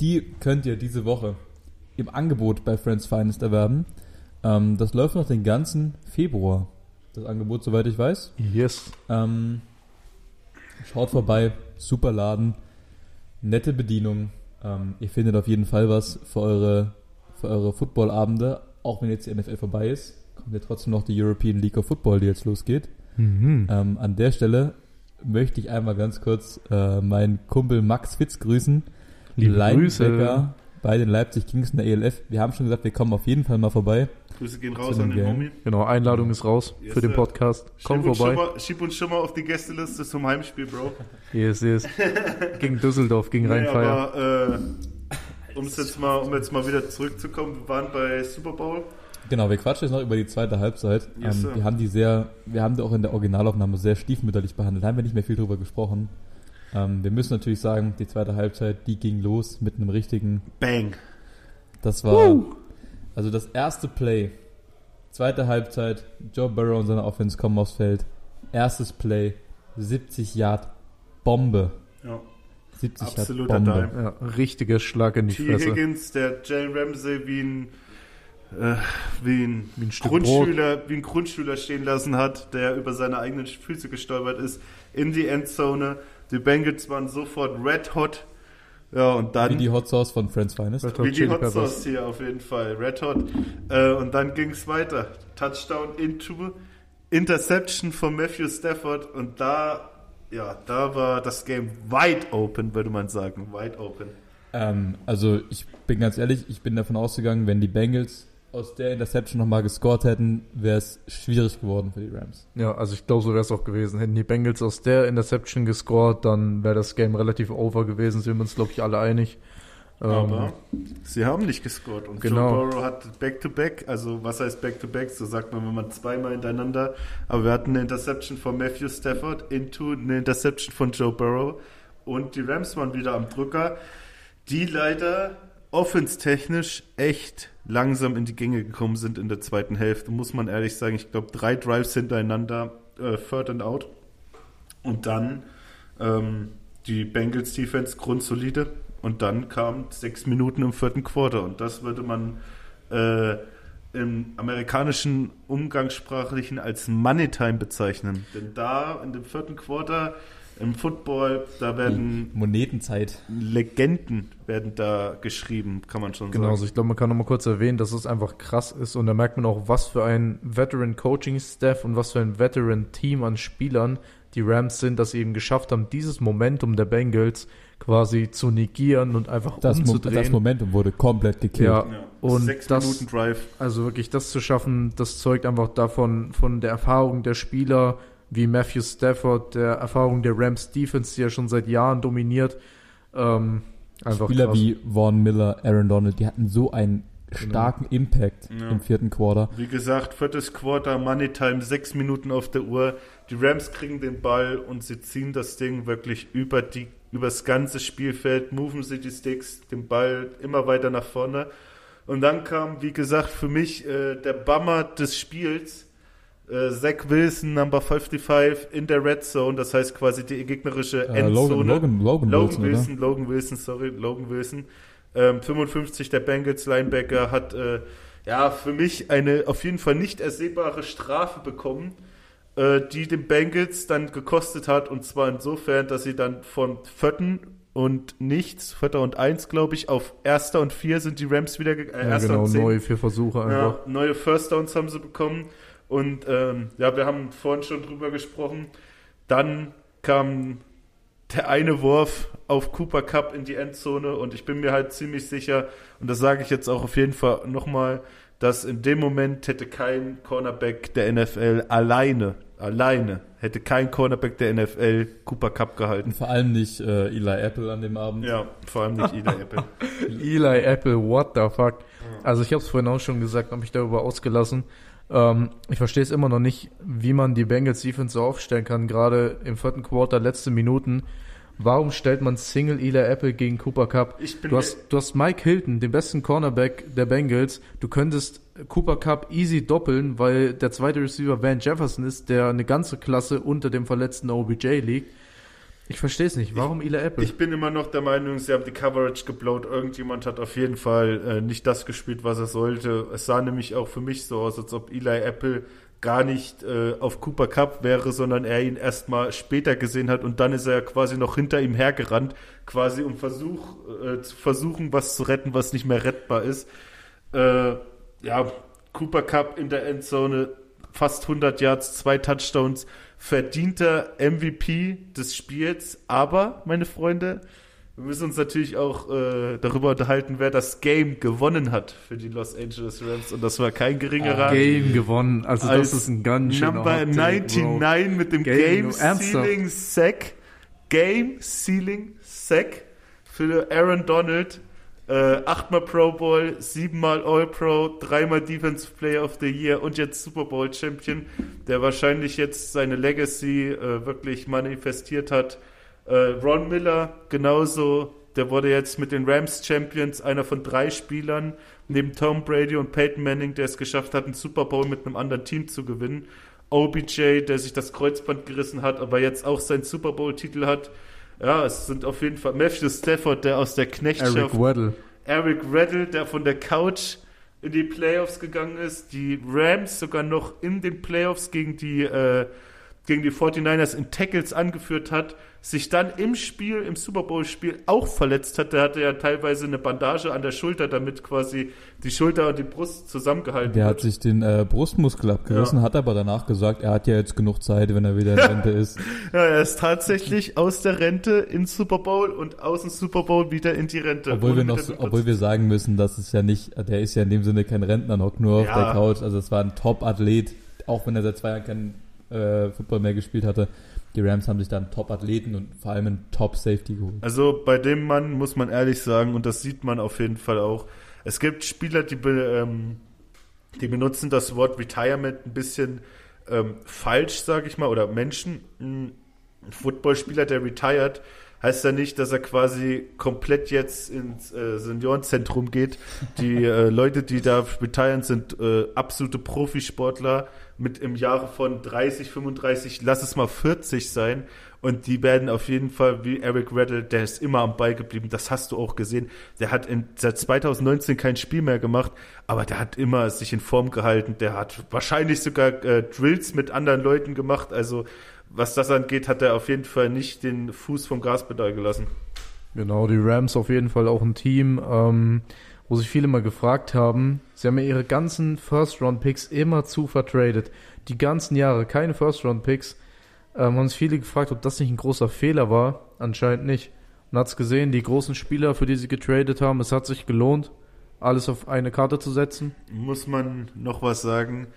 die könnt ihr diese Woche im Angebot bei Friends Finest erwerben. Ähm, das läuft noch den ganzen Februar. Das Angebot, soweit ich weiß. Yes. Ähm, schaut vorbei, super Laden, nette Bedienung. Ähm, ihr findet auf jeden Fall was für eure, für eure Footballabende, auch wenn jetzt die NFL vorbei ist. Kommt ja trotzdem noch die European League of Football, die jetzt losgeht. Mhm. Ähm, an der Stelle möchte ich einmal ganz kurz äh, meinen Kumpel Max Fitz grüßen. Liebe Linebacker bei den Leipzig Kings in der ELF. Wir haben schon gesagt, wir kommen auf jeden Fall mal vorbei. Grüße gehen raus an den Game. Homie. Genau, Einladung ist raus Yes, für den. Podcast. Komm schieb vorbei. Schon mal, schieb uns schon mal auf die Gästeliste zum Heimspiel, Bro. Yes, yes. Gegen Düsseldorf, gegen Nee, Rheinfeier. aber äh, um jetzt mal, um jetzt mal wieder zurückzukommen, wir waren bei Super Bowl. Genau, wir quatschen jetzt noch über die zweite Halbzeit. Yes, ähm, wir haben die sehr, wir haben die auch in der Originalaufnahme sehr stiefmütterlich behandelt. Da haben wir nicht mehr viel drüber gesprochen. Ähm, wir müssen natürlich sagen, die zweite Halbzeit, die ging los mit einem richtigen, Bang. das war, also das erste Play, zweite Halbzeit, Joe Burrow und seine Offense kommen aufs Feld. Erstes Play, 70 Yard, Bombe. Ja. 70 Yard Absoluter Bombe. Dime. Ja, richtiger Schlag in die T. Fresse. Higgins, der Jalen Ramsey wie ein, äh, wie ein, Wie ein Grundschüler, wie ein Grundschüler stehen lassen hat, der über seine eigenen Füße gestolpert ist, in die Endzone. Die Bengals waren sofort red hot. Ja, und dann Wie die Hot Sauce von Friends Finest. Red Hot Wie die Chili Hot Peppers. Sauce hier auf jeden Fall. Red Hot. Äh, und dann ging es weiter. Touchdown into Interception von Matthew Stafford. Und da, ja, da war das Game wide open, würde man sagen. Wide open. Ähm, also ich bin ganz ehrlich, ich bin davon ausgegangen, wenn die Bengals aus der Interception nochmal gescored hätten, wäre es schwierig geworden für die Rams. Ja, also ich glaube, so wäre es auch gewesen. Hätten die Bengals aus der Interception gescored, dann wäre das Game relativ over gewesen. Sind wir uns, glaube ich, alle einig. Ähm, Aber sie haben nicht gescored. Und Genau. Joe Burrow hat Back-to-Back, also was heißt Back-to-Back? So sagt man, wenn man zweimal hintereinander. Aber wir hatten eine Interception von Matthew Stafford into eine Interception von Joe Burrow. Und die Rams waren wieder am Drücker, die leider offenstechnisch echt langsam in die Gänge gekommen sind in der zweiten Hälfte, muss man ehrlich sagen. Ich glaube, drei Drives hintereinander, äh, third and out. Und dann ähm, die Bengals Defense grundsolide. Und dann kamen sechs Minuten im vierten Quarter. Und das würde man äh, im amerikanischen Umgangssprachlichen als Money Time bezeichnen. Denn da in dem vierten Quarter im Football, da werden Monetenzeit. Legenden werden da geschrieben, kann man schon Genau, sagen. also ich glaube, man kann noch mal kurz erwähnen, dass es einfach krass ist und da merkt man auch, was für ein Veteran-Coaching-Staff und was für ein Veteran-Team an Spielern die Rams sind, dass sie eben geschafft haben, dieses Momentum der Bengals quasi zu negieren und einfach Das, Mo umzudrehen. das Momentum wurde komplett gekillt. Ja. Ja. Und Sechs das- Minuten Drive. Also wirklich das zu schaffen, das zeugt einfach davon, von der Erfahrung der Spieler, wie Matthew Stafford, der Erfahrung der Rams Defense, die ja schon seit Jahren dominiert. Ähm, einfach Spieler krass. wie Vaughn Miller, Aaron Donald, die hatten so einen starken Impact Ja. im vierten Quarter. Wie gesagt, viertes Quarter, Money Time, sechs Minuten auf der Uhr. Die Rams kriegen den Ball und sie ziehen das Ding wirklich über die übers ganze Spielfeld, moven sie die Sticks, den Ball immer weiter nach vorne. Und dann kam, wie gesagt, für mich äh, der Bummer des Spiels. Äh, Zach Wilson, Number 55 in der Red Zone, das heißt quasi die gegnerische Äh, Endzone. Logan, Logan, Logan, Logan Wilson, Wilson, Logan Wilson, sorry, Logan Wilson. Ähm, 55 der Bengals Linebacker hat äh, ja für mich eine auf jeden Fall nicht ersehbare Strafe bekommen, äh, die den Bengals dann gekostet hat und zwar insofern, dass sie dann von vierten und nichts, vierter und eins, glaube ich, auf erster und vier sind die Rams wieder äh, ja, erster genau, und zehn. neue vier Versuche einfach. Ja, neue First Downs haben sie bekommen. Und ähm, ja, wir haben vorhin schon drüber gesprochen. Dann kam der eine Wurf auf Cooper Cup in die Endzone und ich bin mir halt ziemlich sicher, und das sage ich jetzt auch auf jeden Fall nochmal, dass in dem Moment hätte kein Cornerback der NFL alleine, alleine, hätte kein Cornerback der NFL Cooper Cup gehalten. Und vor allem nicht äh, Eli Apple an dem Abend. Ja, vor allem nicht Eli Apple. Eli Apple, what the fuck? Also ich habe es vorhin auch schon gesagt, habe mich darüber ausgelassen. Ähm, ich verstehe es immer noch nicht, wie man die Bengals Defense so aufstellen kann, gerade im vierten Quarter, letzte Minuten. Warum stellt man Single Eli Apple gegen Cooper Cup? Du hast, du hast Mike Hilton, den besten Cornerback der Bengals. Du könntest Cooper Cup easy doppeln, weil der zweite Receiver Van Jefferson ist, der eine ganze Klasse unter dem verletzten OBJ liegt. Ich verstehe es nicht. Warum Eli Apple? Ich bin immer noch der Meinung, sie haben die Coverage geblowt. Irgendjemand hat auf jeden Fall äh, nicht das gespielt, was er sollte. Es sah nämlich auch für mich so aus, als ob Eli Apple gar nicht äh, auf Cooper Cup wäre, sondern er ihn erstmal später gesehen hat und dann ist er quasi noch hinter ihm hergerannt, quasi um Versuch, äh, zu versuchen, was zu retten, was nicht mehr rettbar ist. Äh, ja, Cooper Cup in der Endzone, fast 100 Yards, zwei Touchdowns, verdienter MVP des Spiels, aber, meine Freunde, wir müssen uns natürlich auch äh, darüber unterhalten, wer das Game gewonnen hat für die Los Angeles Rams. Und das war kein geringerer. Game gewonnen. Also das ist ein ganz schöner Number Hot Take, 99 mit dem Game- Game? Ceiling Sack. Game Ceiling Sack für Aaron Donald. Äh, achtmal Pro Bowl, siebenmal All Pro, dreimal Defensive Player of the Year und jetzt Super Bowl Champion, der wahrscheinlich jetzt seine Legacy äh, wirklich manifestiert hat. Äh, Ron Miller genauso, der wurde jetzt mit den Rams Champions, einer von drei Spielern, neben Tom Brady und Peyton Manning, der es geschafft hat, einen Super Bowl mit einem anderen Team zu gewinnen. OBJ, der sich das Kreuzband gerissen hat, aber jetzt auch seinen Super Bowl-Titel hat. Ja, es sind auf jeden Fall Matthew Stafford, der aus der Knechtschaft Eric Weddle. Eric Reddle, der von der Couch in die Playoffs gegangen ist, die Rams sogar noch in den Playoffs gegen die, äh, gegen die 49ers in Tackles angeführt hat, sich dann im Spiel, im Super Bowl-Spiel auch verletzt hat. Der hatte ja teilweise eine Bandage an der Schulter, damit quasi die Schulter und die Brust zusammengehalten Der wird. hat sich den äh, Brustmuskel abgerissen, Ja. hat aber danach gesagt, er hat ja jetzt genug Zeit, wenn er wieder in Rente ist. Ja, er ist tatsächlich aus der Rente in Super Bowl und aus dem Super Bowl wieder in die Rente. Obwohl wir noch, obwohl wir sagen müssen, dass es ja nicht, der ist ja in dem Sinne kein Rentner, hockt nur auf Ja. der Couch. Also es war ein Top-Athlet, auch wenn er seit zwei Jahren keinen äh, Football mehr gespielt hatte. Die Rams haben sich da einen Top-Athleten und vor allem einen Top-Safety geholt. Also bei dem Mann muss man ehrlich sagen, und das sieht man auf jeden Fall auch, es gibt Spieler, die, ähm, die benutzen das Wort Retirement ein bisschen ähm, falsch, sage ich mal, oder Menschen. Ein Footballspieler, der retired, heißt ja nicht, dass er quasi komplett jetzt ins äh, Seniorenzentrum geht. Die äh, Leute, die da retiren, sind äh, absolute Profisportler mit im Jahre von 30, 35, lass es mal 40 sein. Und die werden auf jeden Fall, wie Eric Reddle, der ist immer am Ball geblieben. Das hast du auch gesehen. Der hat in, seit 2019 kein Spiel mehr gemacht, aber der hat immer sich in Form gehalten. Der hat wahrscheinlich sogar äh, Drills mit anderen Leuten gemacht. Also was das angeht, hat er auf jeden Fall nicht den Fuß vom Gaspedal gelassen. Genau, die Rams auf jeden Fall auch ein Team, ähm, wo sich viele mal gefragt haben. Sie haben ja ihre ganzen First-Round-Picks immer zu vertradet. Die ganzen Jahre, keine First-Round-Picks. Ähm, haben sich viele gefragt, ob das nicht ein großer Fehler war. Anscheinend nicht. Man hat es gesehen, die großen Spieler, für die sie getradet haben, es hat sich gelohnt, alles auf eine Karte zu setzen. Muss man noch was sagen?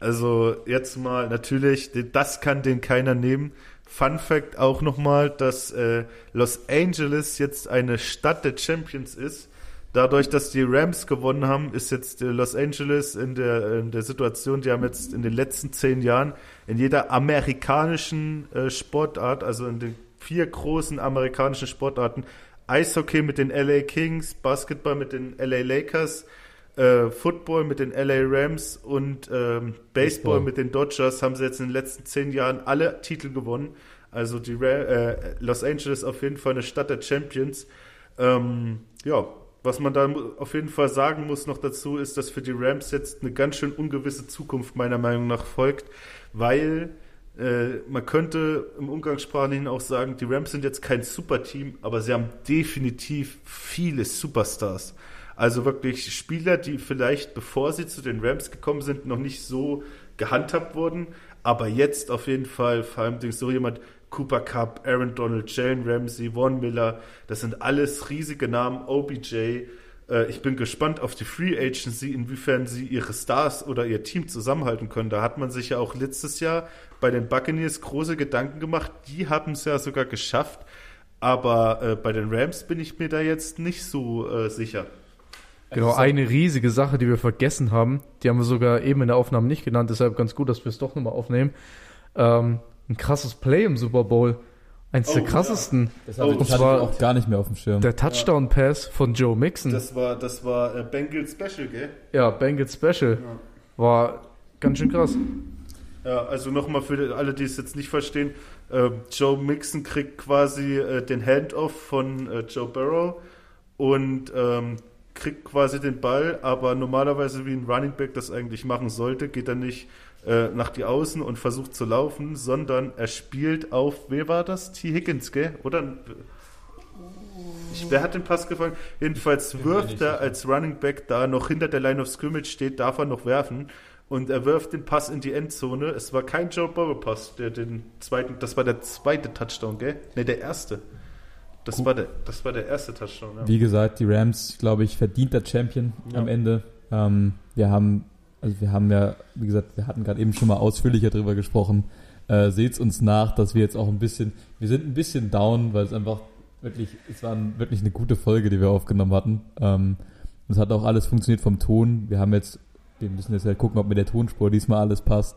Also jetzt mal natürlich, das kann den keiner nehmen. Fun Fact auch nochmal, dass äh, Los Angeles jetzt eine Stadt der Champions ist. Dadurch, dass die Rams gewonnen haben, ist jetzt äh, Los Angeles in der, in der Situation, die haben jetzt in den letzten zehn Jahren in jeder amerikanischen äh, Sportart, also in den vier großen amerikanischen Sportarten, Eishockey mit den LA Kings, Basketball mit den LA Lakers, äh, Football mit den LA Rams und ähm, Baseball Baseball. mit den Dodgers haben sie jetzt in den letzten zehn Jahren alle Titel gewonnen. Also die Ra äh, Los Angeles auf jeden Fall eine Stadt der Champions. Ähm, ja, was man da auf jeden Fall sagen muss noch dazu, ist, dass für die Rams jetzt eine ganz schön ungewisse Zukunft meiner Meinung nach folgt, weil äh, man könnte im Umgangssprachlichen auch sagen, die Rams sind jetzt kein Superteam, aber sie haben definitiv viele Superstars. Also wirklich Spieler, die vielleicht, bevor sie zu den Rams gekommen sind, noch nicht so gehandhabt wurden, aber jetzt auf jeden Fall, vor allem so jemand, Cooper Cup, Aaron Donald, Jalen Ramsey, Von Miller, das sind alles riesige Namen, OBJ. Äh, ich bin gespannt auf die Free Agency, inwiefern sie ihre Stars oder ihr Team zusammenhalten können. Da hat man sich ja auch letztes Jahr bei den Buccaneers große Gedanken gemacht. Die haben es ja sogar geschafft. Aber äh, bei den Rams bin ich mir da jetzt nicht so äh, sicher. Genau, Also, eine riesige Sache, die wir vergessen haben, die haben wir sogar eben in der Aufnahme nicht genannt, deshalb ganz gut, dass wir es doch nochmal aufnehmen. Ähm, ein krasses Play im Super Bowl. Eins der Oh, krassesten. Das hatte, Oh, das und zwar- auch gar nicht mehr auf dem Schirm. Der Touchdown-Pass von Joe Mixon. Das war, das war äh, Bengal Special, gell? ja, Bengals Special. War ganz schön krass. Ja, also nochmal für alle, die es jetzt nicht verstehen, äh, Joe Mixon kriegt quasi äh, den Handoff von äh, Joe Burrow und ähm, kriegt quasi den Ball, aber normalerweise wie ein Running Back das eigentlich machen sollte, geht er nicht äh, nach die Außen und versucht zu laufen, sondern er spielt auf, wer war das? T. Higgins, gell? Oder? Ich, wer hat den Pass gefangen? Jedenfalls wirft er als Running Back da noch hinter der Line of Scrimmage steht, darf er noch werfen. Und er wirft den Pass in die Endzone. Es war kein Joe Burrow Pass, der den zweiten, das war der zweite Touchdown, gell? Ne, der erste. Das war der, das war der erste Touchdown. Ja. Wie gesagt, die Rams, glaube ich, verdienter Champion Ja. am Ende. Ähm, wir haben, also wir haben ja, wie gesagt, wir hatten gerade eben schon mal ausführlicher drüber gesprochen. Äh, Seht's uns nach, dass wir jetzt auch ein bisschen, wir sind ein bisschen down, weil es einfach wirklich, es war wirklich eine gute Folge, die wir aufgenommen hatten. Ähm, es hat auch alles funktioniert vom Ton. Wir haben jetzt, wir müssen jetzt halt gucken, ob mit der Tonspur diesmal alles passt.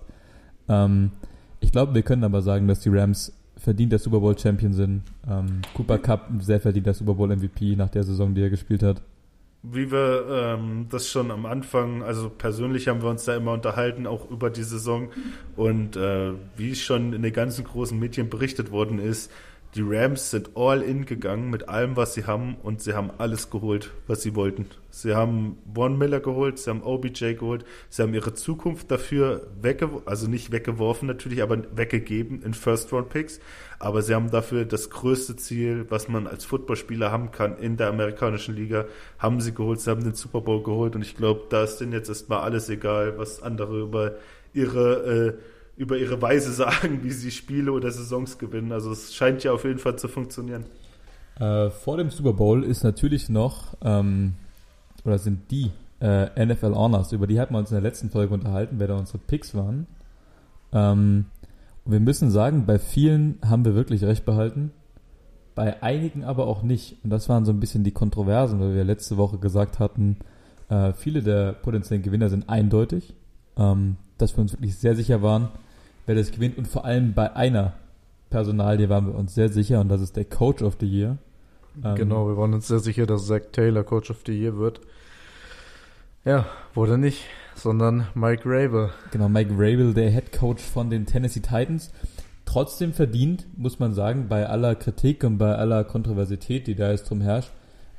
Ähm, ich glaube, wir können aber sagen, dass die Rams verdient der Super Bowl Champion sind. Ähm, Cooper Cup sehr verdient der Super Bowl MVP nach der Saison, die er gespielt hat. Wie wir ähm, das schon am Anfang, also persönlich haben wir uns da immer unterhalten, auch über die Saison. Und äh, wie schon in den ganzen großen Medien berichtet worden ist, die Rams sind all in gegangen mit allem, was sie haben und sie haben alles geholt, was sie wollten. Sie haben Von Miller geholt, sie haben OBJ geholt, sie haben ihre Zukunft dafür weggeworfen, also nicht weggeworfen natürlich, aber weggegeben in First-Round-Picks. Aber sie haben dafür das größte Ziel, was man als Footballspieler haben kann in der amerikanischen Liga, haben sie geholt, sie haben den Super Bowl geholt und ich glaube, da ist denen jetzt erstmal alles egal, was andere über ihre äh, über ihre Weise sagen, wie sie Spiele oder Saisons gewinnen. Also es scheint ja auf jeden Fall zu funktionieren. Äh, vor dem Super Bowl ist natürlich noch, ähm, oder sind die äh, NFL Honors, über die hatten wir uns in der letzten Folge unterhalten, wer da unsere Picks waren. Ähm, wir müssen sagen, bei vielen haben wir wirklich recht behalten, bei einigen aber auch nicht. Und das waren so ein bisschen die Kontroversen, weil wir letzte Woche gesagt hatten, äh, viele der potenziellen Gewinner sind eindeutig, ähm, dass wir uns wirklich sehr sicher waren, wer das gewinnt. Und vor allem bei einer Personalie waren wir uns sehr sicher und das ist der Coach of the Year. Ähm, Genau, wir waren uns sehr sicher, dass Zach Taylor Coach of the Year wird. Ja, wurde nicht, sondern Mike Raver. Genau, Mike Rabel, der Head Coach von den Tennessee Titans. Trotzdem verdient, muss man sagen, bei aller Kritik und bei aller Kontroversität, die da jetzt drum herrscht.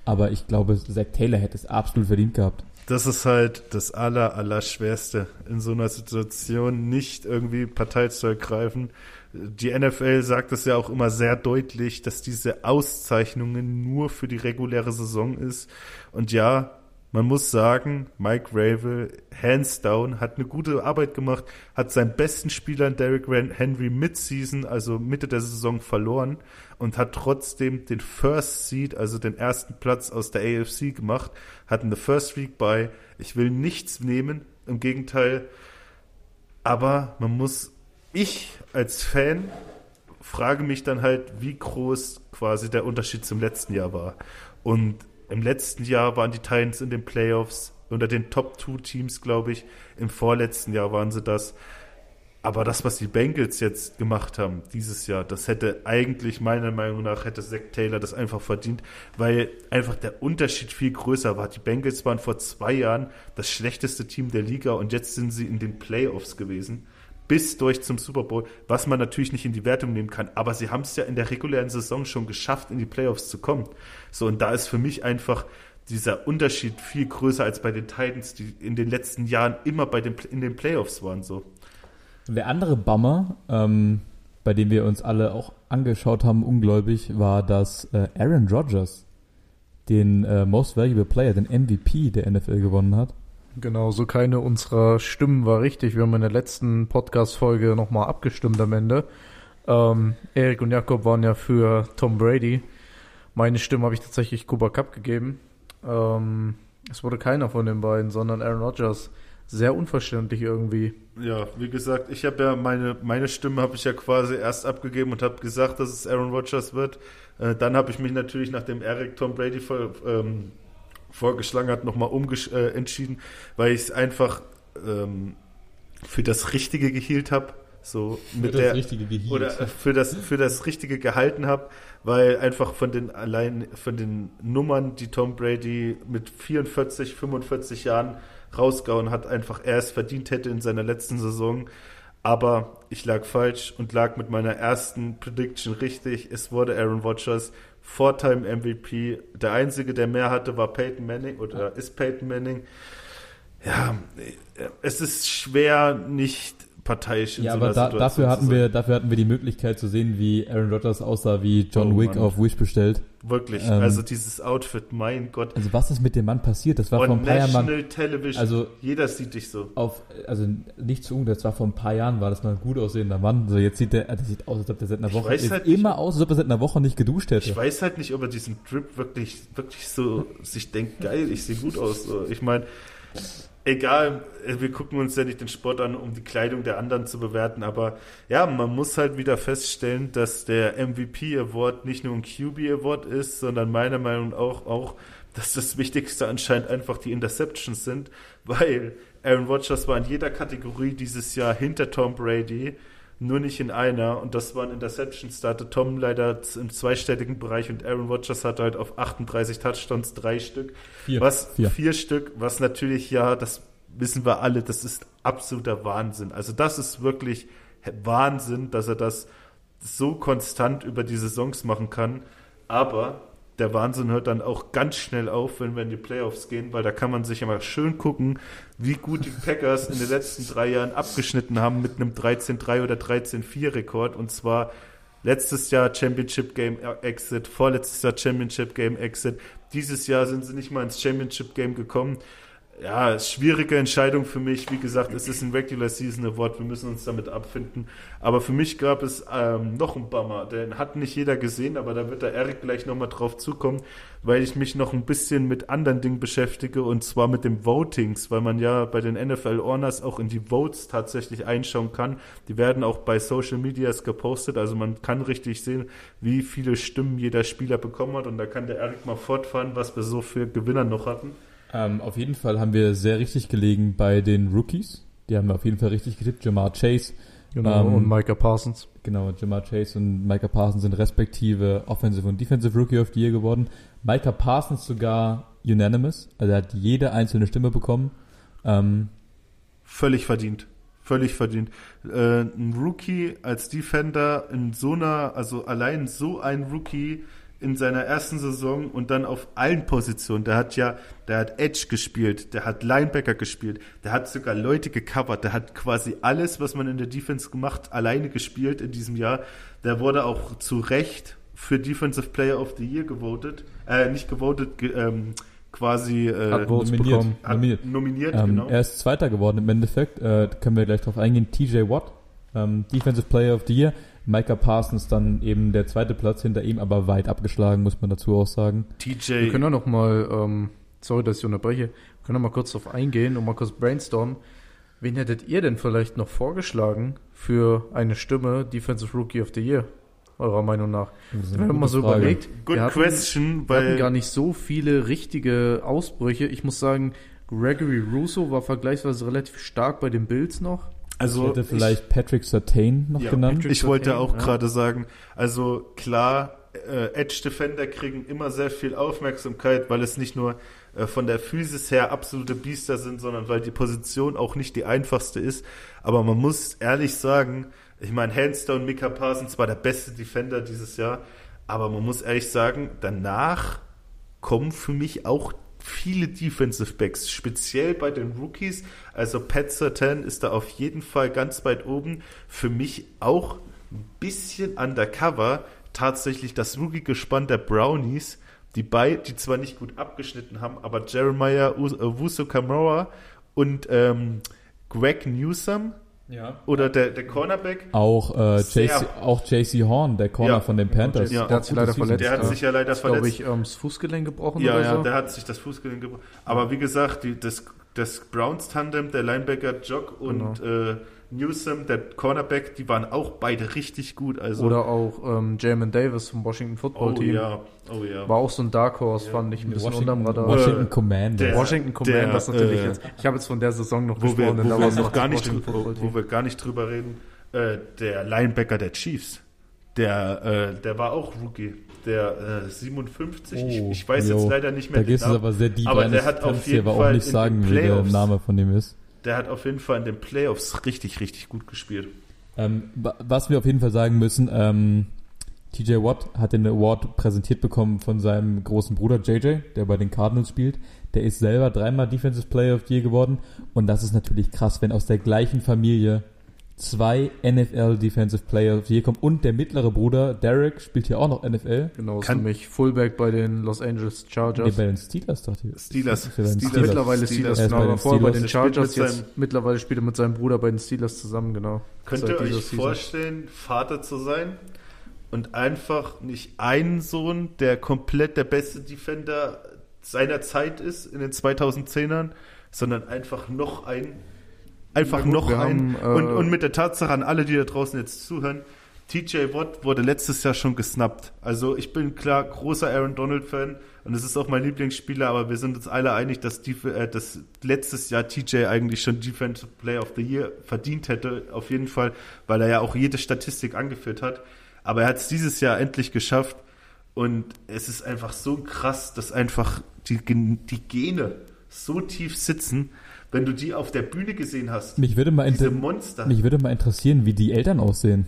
Aber ich glaube, Zach Taylor hätte es absolut verdient gehabt. Das ist halt das aller, aller Schwerste, in so einer Situation nicht irgendwie Partei zu ergreifen. Die NFL sagt es ja auch immer sehr deutlich, dass diese Auszeichnungen nur für die reguläre Saison ist. Und ja, man muss sagen, Mike Ravel, hands down, hat eine gute Arbeit gemacht, hat seinen besten Spieler Derrick Henry Mid-Season, also Mitte der Saison verloren und hat trotzdem den First Seed, also den ersten Platz aus der AFC gemacht, hat eine First Week bei. Ich will nichts nehmen, im Gegenteil. Aber man muss, ich als Fan frage mich dann halt, wie groß quasi der Unterschied zum letzten Jahr war. Und im letzten Jahr waren die Titans in den Playoffs unter den Top 2 Teams, glaube ich. Im vorletzten Jahr waren sie das. Aber das, was die Bengals jetzt gemacht haben dieses Jahr, das hätte eigentlich meiner Meinung nach hätte Zach Taylor das einfach verdient, weil einfach der Unterschied viel größer war. Die Bengals waren vor zwei Jahren das schlechteste Team der Liga und jetzt sind sie in den Playoffs gewesen bis durch zum Super Bowl, was man natürlich nicht in die Wertung nehmen kann. Aber sie haben es ja in der regulären Saison schon geschafft, in die Playoffs zu kommen. So, und da ist für mich einfach dieser Unterschied viel größer als bei den Titans, die in den letzten Jahren immer bei den, in den Playoffs waren. So. Der andere Bummer, ähm, bei dem wir uns alle auch angeschaut haben, ungläubig, war, dass äh, Aaron Rodgers den äh, Most Valuable Player, den MVP der NFL gewonnen hat. Genau, so keine unserer Stimmen war richtig. Wir haben in der letzten Podcast-Folge nochmal abgestimmt am Ende. Ähm, Erik und Jakob waren ja für Tom Brady. Meine Stimme habe ich tatsächlich Cooper Cup gegeben. Ähm, es wurde keiner von den beiden, sondern Aaron Rodgers. Sehr unverständlich irgendwie. Ja, wie gesagt, ich habe ja meine, meine Stimme habe ich ja quasi erst abgegeben und habe gesagt, dass es Aaron Rodgers wird. Äh, dann habe ich mich natürlich, nachdem Eric Tom Brady vor, ähm, vorgeschlagen hat, nochmal äh, weil ich es einfach ähm, für das Richtige gehielt habe. So mit der oder für das für das Richtige gehalten habe, weil einfach von den allein von den Nummern, die Tom Brady mit 44, 45 Jahren rausgehauen hat, einfach er es verdient hätte in seiner letzten Saison. Aber ich lag falsch und lag mit meiner ersten Prediction richtig. Es wurde Aaron Rodgers, Four-Time MVP. Der einzige, der mehr hatte, war Peyton Manning oder ist Peyton Manning. Ja, es ist schwer, nicht parteiisch in Ja, so aber da, Situation dafür zu hatten wir, dafür hatten wir die Möglichkeit zu sehen, wie Aaron Rodgers aussah, wie John Oh, Wick Mann. auf Wish bestellt. Wirklich, Ähm, also dieses Outfit, mein Gott. Also was ist mit dem Mann passiert? Das war vor On ein paar Jahren mal National Television, also- jeder sieht dich so. auf, also nicht zu das war vor ein paar Jahren, war das mal ein gut aussehender Mann. So jetzt sieht der, das sieht aus, als ob der seit einer Ich Woche, halt nicht, immer aus, als ob er seit einer Woche nicht geduscht hätte. Ich weiß halt nicht, ob er diesen Drip wirklich, wirklich so sich denkt, geil, ich sehe gut aus. So. Ich meine, egal, wir gucken uns ja nicht den Sport an, um die Kleidung der anderen zu bewerten, aber ja, man muss halt wieder feststellen, dass der MVP Award nicht nur ein QB Award ist, sondern meiner Meinung nach auch, auch, dass das Wichtigste anscheinend einfach die Interceptions sind, weil Aaron Rodgers war in jeder Kategorie dieses Jahr hinter Tom Brady, nur nicht in einer und das waren Interceptions. Da hatte Tom leider im zweistelligen Bereich und Aaron Rodgers hatte halt auf 38 Touchdowns drei Stück. Vier. Was Vier. vier Stück, was natürlich ja, das wissen wir alle, das ist absoluter Wahnsinn. Also das ist wirklich Wahnsinn, dass er das so konstant über die Saisons machen kann. Aber der Wahnsinn hört dann auch ganz schnell auf, wenn wir in die Playoffs gehen, weil da kann man sich immer schön gucken, wie gut die Packers in den letzten drei Jahren abgeschnitten haben mit einem 13-3 oder 13-4 Rekord. Und zwar letztes Jahr Championship Game Exit, vorletztes Jahr Championship Game Exit. Dieses Jahr sind sie nicht mal ins Championship Game gekommen. Ja, schwierige Entscheidung für mich. Wie gesagt, es ist ein Regular Season Award. Wir müssen uns damit abfinden. Aber für mich gab es ähm, noch einen Bummer. Den hat nicht jeder gesehen, aber da wird der Eric gleich nochmal drauf zukommen, weil ich mich noch ein bisschen mit anderen Dingen beschäftige und zwar mit dem Votings, weil man ja bei den NFL Honors auch in die Votes tatsächlich einschauen kann. Die werden auch bei Social Medias gepostet, also man kann richtig sehen, wie viele Stimmen jeder Spieler bekommen hat und da kann der Eric mal fortfahren, was wir so für Gewinner noch hatten. Ähm, auf jeden Fall haben wir sehr richtig gelegen bei den Rookies. Die haben wir auf jeden Fall richtig getippt. Jamar Chase, Genau, Ähm, und Micah Parsons. genau, Jamar Chase und Micah Parsons sind respektive Offensive und Defensive Rookie of the Year geworden. Micah Parsons sogar unanimous, also er hat jede einzelne Stimme bekommen. Ähm, Völlig verdient. Völlig verdient. Äh, ein Rookie als Defender in so einer, also allein so ein Rookie in seiner ersten Saison und dann auf allen Positionen. Der hat ja, der hat Edge gespielt, der hat Linebacker gespielt, der hat sogar Leute gecovert, der hat quasi alles, was man in der Defense gemacht, alleine gespielt in diesem Jahr. Der wurde auch zu Recht für Defensive Player of the Year gewotet, äh, nicht gewotet, ge, ähm, quasi äh, Hat nominiert. bekommen. hat nominiert. nominiert, Ähm, genau. Er ist Zweiter geworden im Endeffekt. Äh, können wir gleich drauf eingehen. TJ Watt, ähm, Defensive Player of the Year. Micah Parsons dann eben der zweite Platz hinter ihm, aber weit abgeschlagen, muss man dazu auch sagen. TJ. Wir können auch noch mal, ähm, sorry, dass ich unterbreche, wir können auch mal kurz drauf eingehen und mal kurz brainstormen. Wen hättet ihr denn vielleicht noch vorgeschlagen für eine Stimme Defensive Rookie of the Year? Eurer Meinung nach. Wenn man mal so Frage. überlegt, Good wir hatten, question, wir hatten weil gar nicht so viele richtige Ausbrüche. Ich muss sagen, Gregory Russo war vergleichsweise relativ stark bei den Bills noch. Ich also hätte vielleicht Patrick Sertain noch Ja, genannt. Patrick- ich wollte auch ja. gerade sagen, also klar, äh, Edge Defender kriegen immer sehr viel Aufmerksamkeit, weil es nicht nur äh, von der Physis her absolute Biester sind, sondern weil die Position auch nicht die einfachste ist. Aber man muss ehrlich sagen, ich meine, Handstone, Mika Parsons war der beste Defender dieses Jahr, aber man muss ehrlich sagen, danach kommen für mich auch viele Defensive Backs, speziell bei den Rookies. Also Pat Sertan ist da auf jeden Fall ganz weit oben. Für mich auch ein bisschen undercover. Tatsächlich das Rookie-Gespann der Brownies, die, bei, die zwar nicht gut abgeschnitten haben, aber Jeremiah Wusu Kamara und ähm, Greg Newsom Ja. oder der, der Cornerback, Auch, äh, JC, auch JC Horn, der Corner Ja. von den Panthers. Ja. Der hat sich leider verletzt. der hat ja. sich ja leider Das glaube verletzt. ich, ähm, das Fußgelenk gebrochen Ja, oder ja, so. der hat sich das Fußgelenk gebrochen. Aber wie gesagt, die, das, das Browns-Tandem, der Linebacker Jock und äh, Newsom, der Cornerback, die waren auch beide richtig gut. Also, Oder auch ähm, Jamin Davis vom Washington Football oh Team. ja, oh ja. War auch so ein Dark Horse, Ja. fand ich ein bisschen Washington, unterm Radar. Washington Äh, Commanders. der- Washington Commanders der, natürlich äh, jetzt. Ich habe jetzt von der Saison noch wo wir, gesprochen, wo da wir war es noch gar nicht, Washington drü- Football wo, wo wir gar nicht drüber reden, äh, der Linebacker der Chiefs, der, äh, der war auch Rookie, der äh, 57, ich, Oh, ich weiß jo. jetzt leider nicht mehr Da gehst du Namen. aber sehr deep Aber der hat auf jeden aber auch Fall nicht sagen, wie der Name von dem ist. Der hat auf jeden Fall in den Playoffs richtig, richtig gut gespielt. Ähm, wa- was wir auf jeden Fall sagen müssen, ähm, TJ Watt hat den Award präsentiert bekommen von seinem großen Bruder JJ, der bei den Cardinals spielt. Der ist selber dreimal Defensive Player of the Year geworden. Und das ist natürlich krass, wenn aus der gleichen Familie zwei NFL Defensive Player of the Year kommen und der mittlere Bruder Derek spielt hier auch noch NFL. Genau, ist Kann- nämlich Fullback bei den Los Angeles Nee, Chargers. bei den Steelers dachte ich. Steelers. Er den Steelers. Steelers. mittlerweile Steelers. Steelers, Er genau, vorher bei Steelers. den Er spielt Chargers, mit jetzt seinem- mittlerweile spielt er mit seinem Bruder bei den Steelers zusammen, genau. Könnt ihr euch Season. vorstellen, Vater zu sein und einfach nicht einen Sohn, der komplett der beste Defender seiner Zeit ist in den 2010ern, sondern einfach noch ein, einfach gut, noch ein. haben, äh, und, und mit der Tatsache an alle, die da draußen jetzt zuhören, TJ Watt wurde letztes Jahr schon gesnappt. Also ich bin klar großer Aaron Donald Fan und es ist auch mein Lieblingsspieler, aber wir sind uns alle einig, dass, die, äh, dass letztes Jahr TJ eigentlich schon Defensive Player of the Year verdient hätte, auf jeden Fall, weil er ja auch jede Statistik angeführt hat. Aber er hat es dieses Jahr endlich geschafft und es ist einfach so krass, dass einfach die, die Gene so tief sitzen, wenn du die auf der Bühne gesehen hast. Mich würde mal, Diese Monster. mich würde mal interessieren, wie die Eltern aussehen.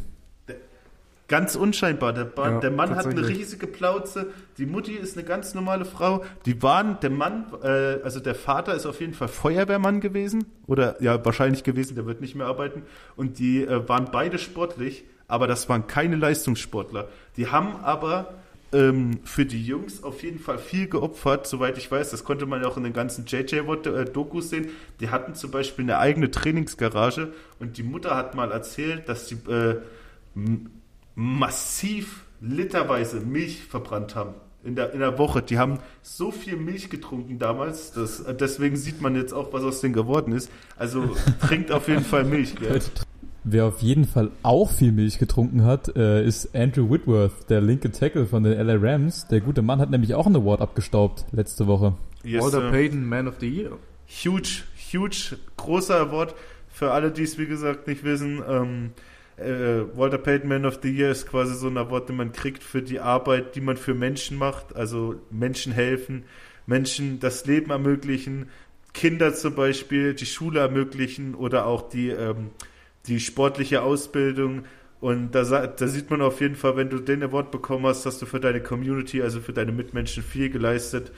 Ganz unscheinbar. Der, Ba- Ja, der Mann hat eine riesige Plauze. Die Mutti ist eine ganz normale Frau. Die waren, der Mann, äh, also der Vater ist auf jeden Fall Feuerwehrmann gewesen. Oder ja, wahrscheinlich gewesen, der wird nicht mehr arbeiten. Und die äh, waren beide sportlich, aber das waren keine Leistungssportler. Die haben aber ähm, für die Jungs auf jeden Fall viel geopfert, soweit ich weiß. Das konnte man ja auch in den ganzen JJ-Dokus sehen. Die hatten zum Beispiel eine eigene Trainingsgarage und die Mutter hat mal erzählt, dass die äh, massiv literweise Milch verbrannt haben. In der, in der Woche. Die haben so viel Milch getrunken damals. Das, deswegen sieht man jetzt auch, was aus denen geworden ist. Also trinkt auf jeden Fall Milch. Gell? Wer auf jeden Fall auch viel Milch getrunken hat, äh, ist Andrew Whitworth, der linke Tackle von den LA Rams. Der gute Mann hat nämlich auch einen Award abgestaubt letzte Woche. Yes, Walter Payton, Man of the Year. huge, huge, großer Award. Für alle, die es wie gesagt nicht wissen, ähm, äh, Walter Payton Man of the Year ist quasi so ein Award, den man kriegt für die Arbeit, die man für Menschen macht. Also Menschen helfen, Menschen das Leben ermöglichen, Kinder zum Beispiel die Schule ermöglichen oder auch die, ähm, die sportliche Ausbildung. Und da, da sieht man auf jeden Fall, wenn du den Award bekommen hast, hast du für deine Community, also für deine Mitmenschen viel geleistet.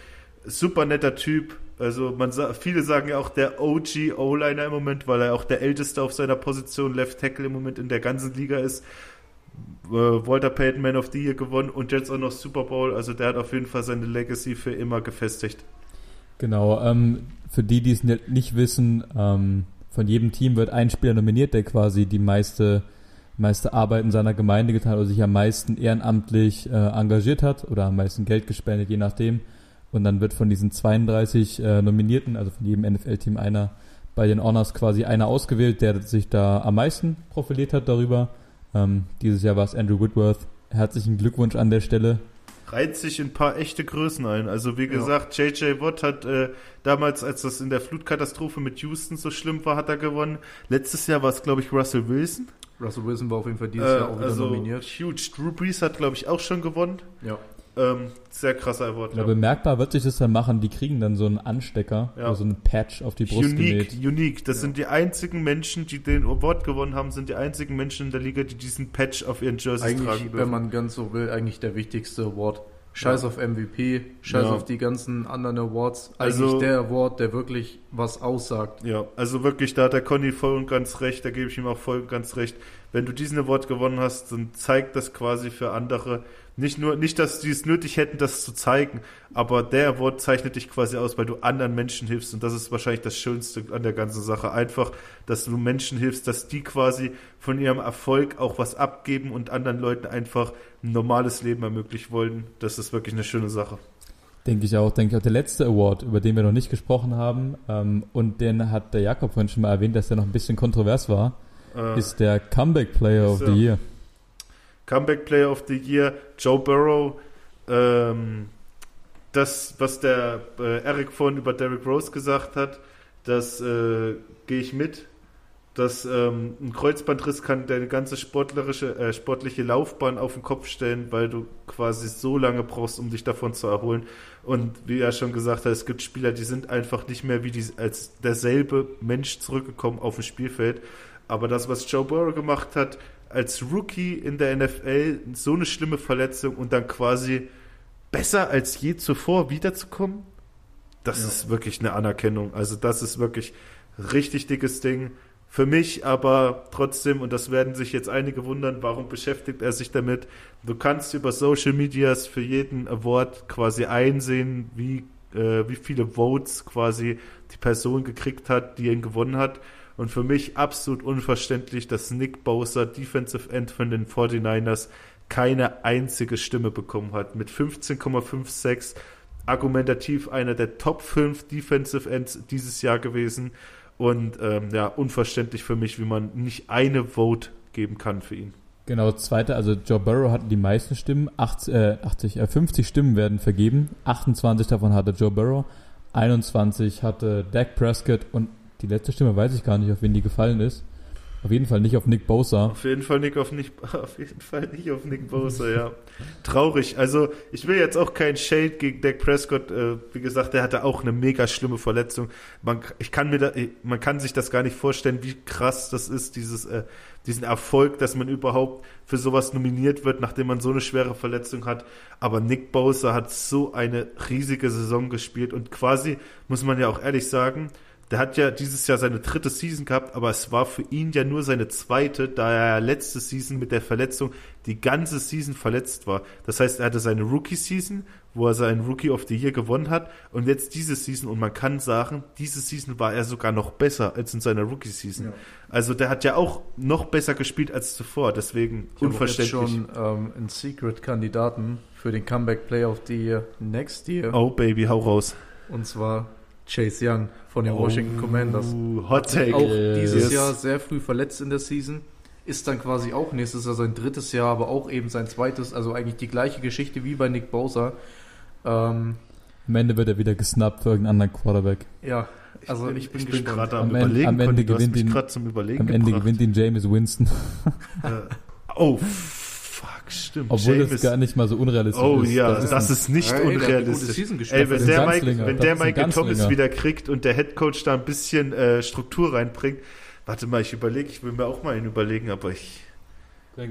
Super netter Typ. Also man viele sagen ja auch der OG O-Liner im Moment, weil er auch der älteste auf seiner Position Left Tackle im Moment in der ganzen Liga ist. Äh, Walter Payton Man of the Year gewonnen und jetzt auch noch Super Bowl. Also der hat auf jeden Fall seine Legacy für immer gefestigt. Genau, ähm, für die, die es ni- nicht wissen, ähm, von jedem Team wird ein Spieler nominiert, der quasi die meiste, meiste Arbeit in seiner Gemeinde getan hat oder sich am meisten ehrenamtlich äh, engagiert hat oder am meisten Geld gespendet, je nachdem. Und dann wird von diesen 32 äh, Nominierten, also von jedem NFL-Team einer, bei den Honors quasi einer ausgewählt, der sich da am meisten profiliert hat darüber. Ähm, dieses Jahr war es Andrew Whitworth. Herzlichen Glückwunsch an der Stelle. Reiht sich in ein paar echte Größen ein. Also wie Ja. gesagt, JJ Watt hat äh, damals, als das in der Flutkatastrophe mit Houston so schlimm war, hat er gewonnen. Letztes Jahr war es, glaube ich, Russell Wilson. Russell Wilson war auf jeden Fall dieses Äh, Jahr auch wieder also nominiert. huge. Drew Brees hat, glaube ich, auch schon gewonnen. Ja. Ähm, sehr krasser Award. Ja, bemerkbar wird sich das dann machen, die kriegen dann so einen Anstecker, Ja. so einen Patch auf die Brust Unique, genäht. unique. Das Ja. sind die einzigen Menschen, die den Award gewonnen haben, sind die einzigen Menschen in der Liga, die diesen Patch auf ihren Jerseys tragen Eigentlich, dürfen. wenn man ganz so will, eigentlich der wichtigste Award. Scheiß Ja. auf MVP, scheiß Ja. auf die ganzen anderen Awards. Eigentlich Also- der Award, der wirklich was aussagt. Ja, also wirklich, da hat der Conny voll und ganz recht, da gebe ich ihm auch voll und ganz recht. Wenn du diesen Award gewonnen hast, dann zeigt das quasi für andere. Nicht nur, nicht, dass die es nötig hätten, das zu zeigen, aber der Award zeichnet dich quasi aus, weil du anderen Menschen hilfst und das ist wahrscheinlich das Schönste an der ganzen Sache. Einfach, dass du Menschen hilfst, dass die quasi von ihrem Erfolg auch was abgeben und anderen Leuten einfach ein normales Leben ermöglichen wollen. Das ist wirklich eine schöne Sache. Denke ich auch, denke ich auch. Der letzte Award, über den wir noch nicht gesprochen haben, ähm, und den hat der Jakob vorhin schon mal erwähnt, dass der noch ein bisschen kontrovers war, Äh, ist der Comeback Player of the. Year. Comeback Player of the Year, Joe Burrow. Ähm, das, was der äh, Eric vorhin über Derrick Rose gesagt hat, das äh, gehe ich mit. Dass ähm, ein Kreuzbandriss kann deine ganze sportlerische, äh, sportliche Laufbahn auf den Kopf stellen, weil du quasi so lange brauchst, um dich davon zu erholen. Und wie er schon gesagt hat, es gibt Spieler, die sind einfach nicht mehr wie die, als derselbe Mensch zurückgekommen auf dem Spielfeld. Aber das, was Joe Burrow gemacht hat, als Rookie in der NFL, so eine schlimme Verletzung und dann quasi besser als je zuvor wiederzukommen, das Ja. ist wirklich eine Anerkennung. Also das ist wirklich richtig dickes Ding. Für mich aber trotzdem, und das werden sich jetzt einige wundern, warum beschäftigt er sich damit? Du kannst über Social Medias für jeden Award quasi einsehen, wie, äh, wie viele Votes quasi die Person gekriegt hat, die ihn gewonnen hat. Und für mich absolut unverständlich, dass Nick Bowser, Defensive End von den 49ers, keine einzige Stimme bekommen hat. Mit 15,56 argumentativ einer der Top 5 Defensive Ends dieses Jahr gewesen. Und ähm, ja, unverständlich für mich, wie man nicht eine Vote geben kann für ihn. Genau, zweite, also Joe Burrow hatte die meisten Stimmen, 80, äh, 80, äh, 50 Stimmen werden vergeben, 28 davon hatte Joe Burrow, 21 hatte Dak Prescott und die letzte Stimme weiß ich gar nicht, auf wen die gefallen ist. Auf jeden Fall nicht auf Nick Bosa. Auf jeden Fall nicht auf Nick, auf jeden Fall nicht auf Nick Bosa, ja. Traurig. Also ich will jetzt auch kein Shade gegen Dak Prescott. Äh, wie gesagt, der hatte auch eine mega schlimme Verletzung. Man, ich kann mir da, man kann sich das gar nicht vorstellen, wie krass das ist, dieses, äh, diesen Erfolg, dass man überhaupt für sowas nominiert wird, nachdem man so eine schwere Verletzung hat. Aber Nick Bosa hat so eine riesige Saison gespielt und quasi muss man ja auch ehrlich sagen, der hat ja dieses Jahr seine dritte Season gehabt, aber es war für ihn ja nur seine zweite, da er letzte Season mit der Verletzung die ganze Season verletzt war. Das heißt, er hatte seine Rookie-Season, wo er seinen Rookie of the Year gewonnen hat und jetzt diese Season und man kann sagen, diese Season war er sogar noch besser als in seiner Rookie-Season. Ja. Also der hat ja auch noch besser gespielt als zuvor, deswegen ich unverständlich. Ich schon ähm, einen Secret-Kandidaten für den Comeback Player of the Year next year. Oh Baby, hau raus. Und zwar Chase Young von den oh, Washington Commanders. Hot Take. Auch dieses yes. Jahr sehr früh verletzt in der Season. Ist dann quasi auch nächstes Jahr sein drittes Jahr, aber auch eben sein zweites. Also eigentlich die gleiche Geschichte wie bei Nick Bosa. Ähm, am Ende wird er wieder gesnappt für irgendeinen anderen Quarterback. Ja, also ich bin, ich bin, ich bin gerade am, am Überlegen. Am Ende, gewinnt ihn, zum Überlegen am Ende gewinnt ihn James Winston. äh, oh, stimmt. Obwohl James, das gar nicht mal so unrealistisch oh, ist. Oh ja, das, das ist, nicht ey, unrealistisch. Ey, wenn der, Mike, wenn der Michael Thomas wieder kriegt und der Headcoach da ein bisschen äh, Struktur reinbringt, warte mal, ich überlege, ich will mir auch mal einen überlegen, aber ich...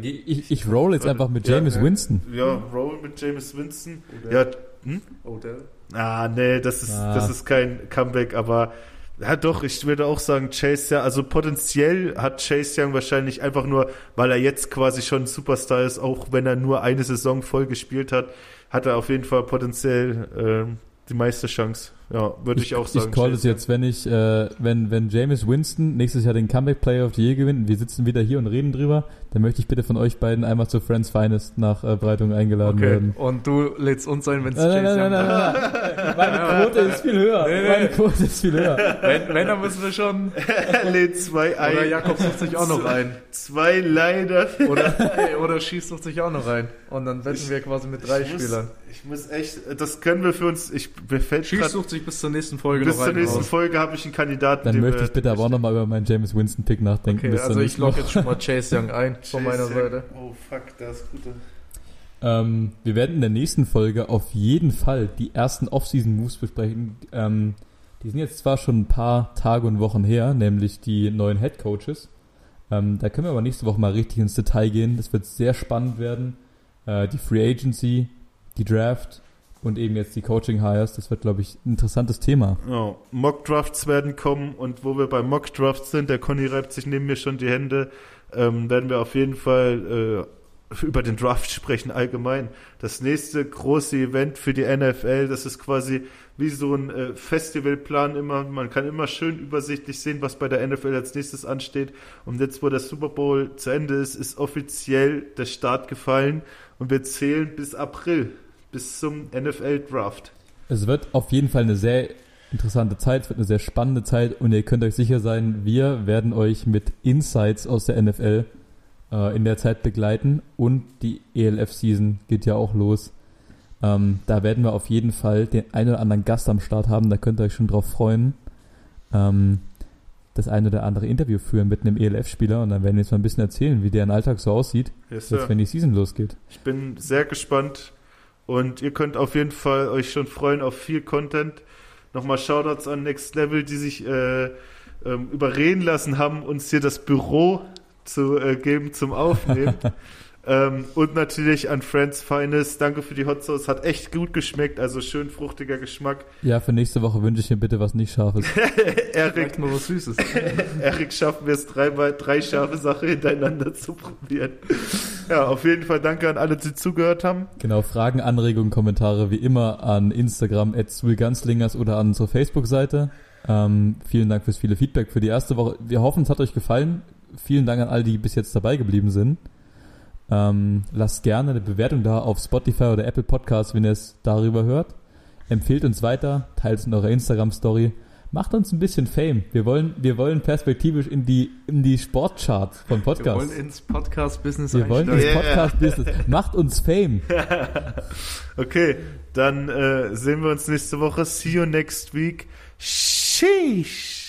Ich, ich roll jetzt einfach mit James ja, Winston. Ja, roll mit James Winston. Odell. Ja, hm? Odell. Ah, nee, das ist, ah. das ist kein Comeback, aber ja, doch, ich würde auch sagen, Chase Young, also potenziell hat Chase Young wahrscheinlich einfach nur, weil er jetzt quasi schon Superstar ist, auch wenn er nur eine Saison voll gespielt hat, hat er auf jeden Fall potenziell äh, die meiste Chance. Ja, würde ich, ich, auch sagen. Ich call es jetzt, wenn ich, äh, wenn, wenn James Winston nächstes Jahr den Comeback Player of the Year gewinnt, wir sitzen wieder hier und reden drüber, dann möchte ich bitte von euch beiden einmal zur Friends Finest Nachbereitung äh, eingeladen okay. werden. Und du lädst uns ein, wenn es nein, nein, nein, nein, nein, Meine Quote ist viel höher. Nee, nee. Meine Quote ist viel höher. Wenn, wenn dann müssen wir schon. lädt zwei ein. Oder Jakob sucht sich auch noch ein. Zwei leider. Oder, oder Schieß sucht sich auch noch ein. Und dann wetten ich, wir quasi mit drei ich Spielern. Ich muss echt, das können wir für uns, ich, mir fällt Schieß sucht sich bis zur nächsten Folge bis noch Bis zur nächsten raus. Folge habe ich einen Kandidaten. Dann möchte ich bitte aber auch nochmal über meinen James Winston-Pick nachdenken. Okay, also ich logge jetzt schon mal Chase Young ein von meiner Seite. Oh fuck, das ist gut. Ähm, wir werden in der nächsten Folge auf jeden Fall die ersten Off-Season-Moves besprechen. Ähm, die sind jetzt zwar schon ein paar Tage und Wochen her, nämlich die neuen Head Coaches. Ähm, da können wir aber nächste Woche mal richtig ins Detail gehen. Das wird sehr spannend werden. Äh, die Free Agency, die Draft und eben jetzt die Coaching Hires. Das wird, glaube ich, ein interessantes Thema. Ja, Mock Drafts werden kommen und wo wir bei Mock Drafts sind, der Conny reibt sich neben mir schon die Hände, ähm, werden wir auf jeden Fall äh, über den Draft sprechen allgemein. Das nächste große Event für die NFL, das ist quasi wie so ein äh, Festivalplan immer. Man kann immer schön übersichtlich sehen, was bei der NFL als nächstes ansteht. Und jetzt, wo der Super Bowl zu Ende ist, ist offiziell der Start gefallen und wir zählen bis April bis zum NFL-Draft. Es wird auf jeden Fall eine sehr interessante Zeit, es wird eine sehr spannende Zeit und ihr könnt euch sicher sein, wir werden euch mit Insights aus der NFL äh, in der Zeit begleiten und die ELF-Season geht ja auch los. Ähm, da werden wir auf jeden Fall den einen oder anderen Gast am Start haben, da könnt ihr euch schon drauf freuen. Ähm, das eine oder andere Interview führen mit einem ELF-Spieler und dann werden wir jetzt mal ein bisschen erzählen, wie deren Alltag so aussieht, yes, jetzt, wenn die Season losgeht. Ich bin sehr gespannt, und ihr könnt auf jeden Fall euch schon freuen auf viel Content. Nochmal Shoutouts an Next Level, die sich äh, ähm, überreden lassen haben, uns hier das Büro zu äh, geben zum Aufnehmen. Ähm, und natürlich an Friends Finest. Danke für die Hot Sauce. Hat echt gut geschmeckt. Also schön fruchtiger Geschmack. Ja, für nächste Woche wünsche ich mir bitte was nicht Scharfes. Erik, mal was Süßes. Erik schaffen wir es dreimal, drei scharfe Sachen hintereinander zu probieren. Ja, auf jeden Fall danke an alle, die zugehört haben. Genau, Fragen, Anregungen, Kommentare wie immer an Instagram at oder an unsere Facebook-Seite. Ähm, vielen Dank fürs viele Feedback für die erste Woche. Wir hoffen, es hat euch gefallen. Vielen Dank an alle, die bis jetzt dabei geblieben sind. Ähm, lasst gerne eine Bewertung da auf Spotify oder Apple Podcasts, wenn ihr es darüber hört. Empfehlt uns weiter, teilt es in eurer Instagram-Story. Macht uns ein bisschen Fame. Wir wollen, wir wollen perspektivisch in die, in die Sportcharts von Wir Podcasts. wollen ins Podcast-Business Wir wollen ins. Podcast-Business. Macht uns Fame. Okay, dann äh, sehen wir uns nächste Woche. See you next week. Sheesh.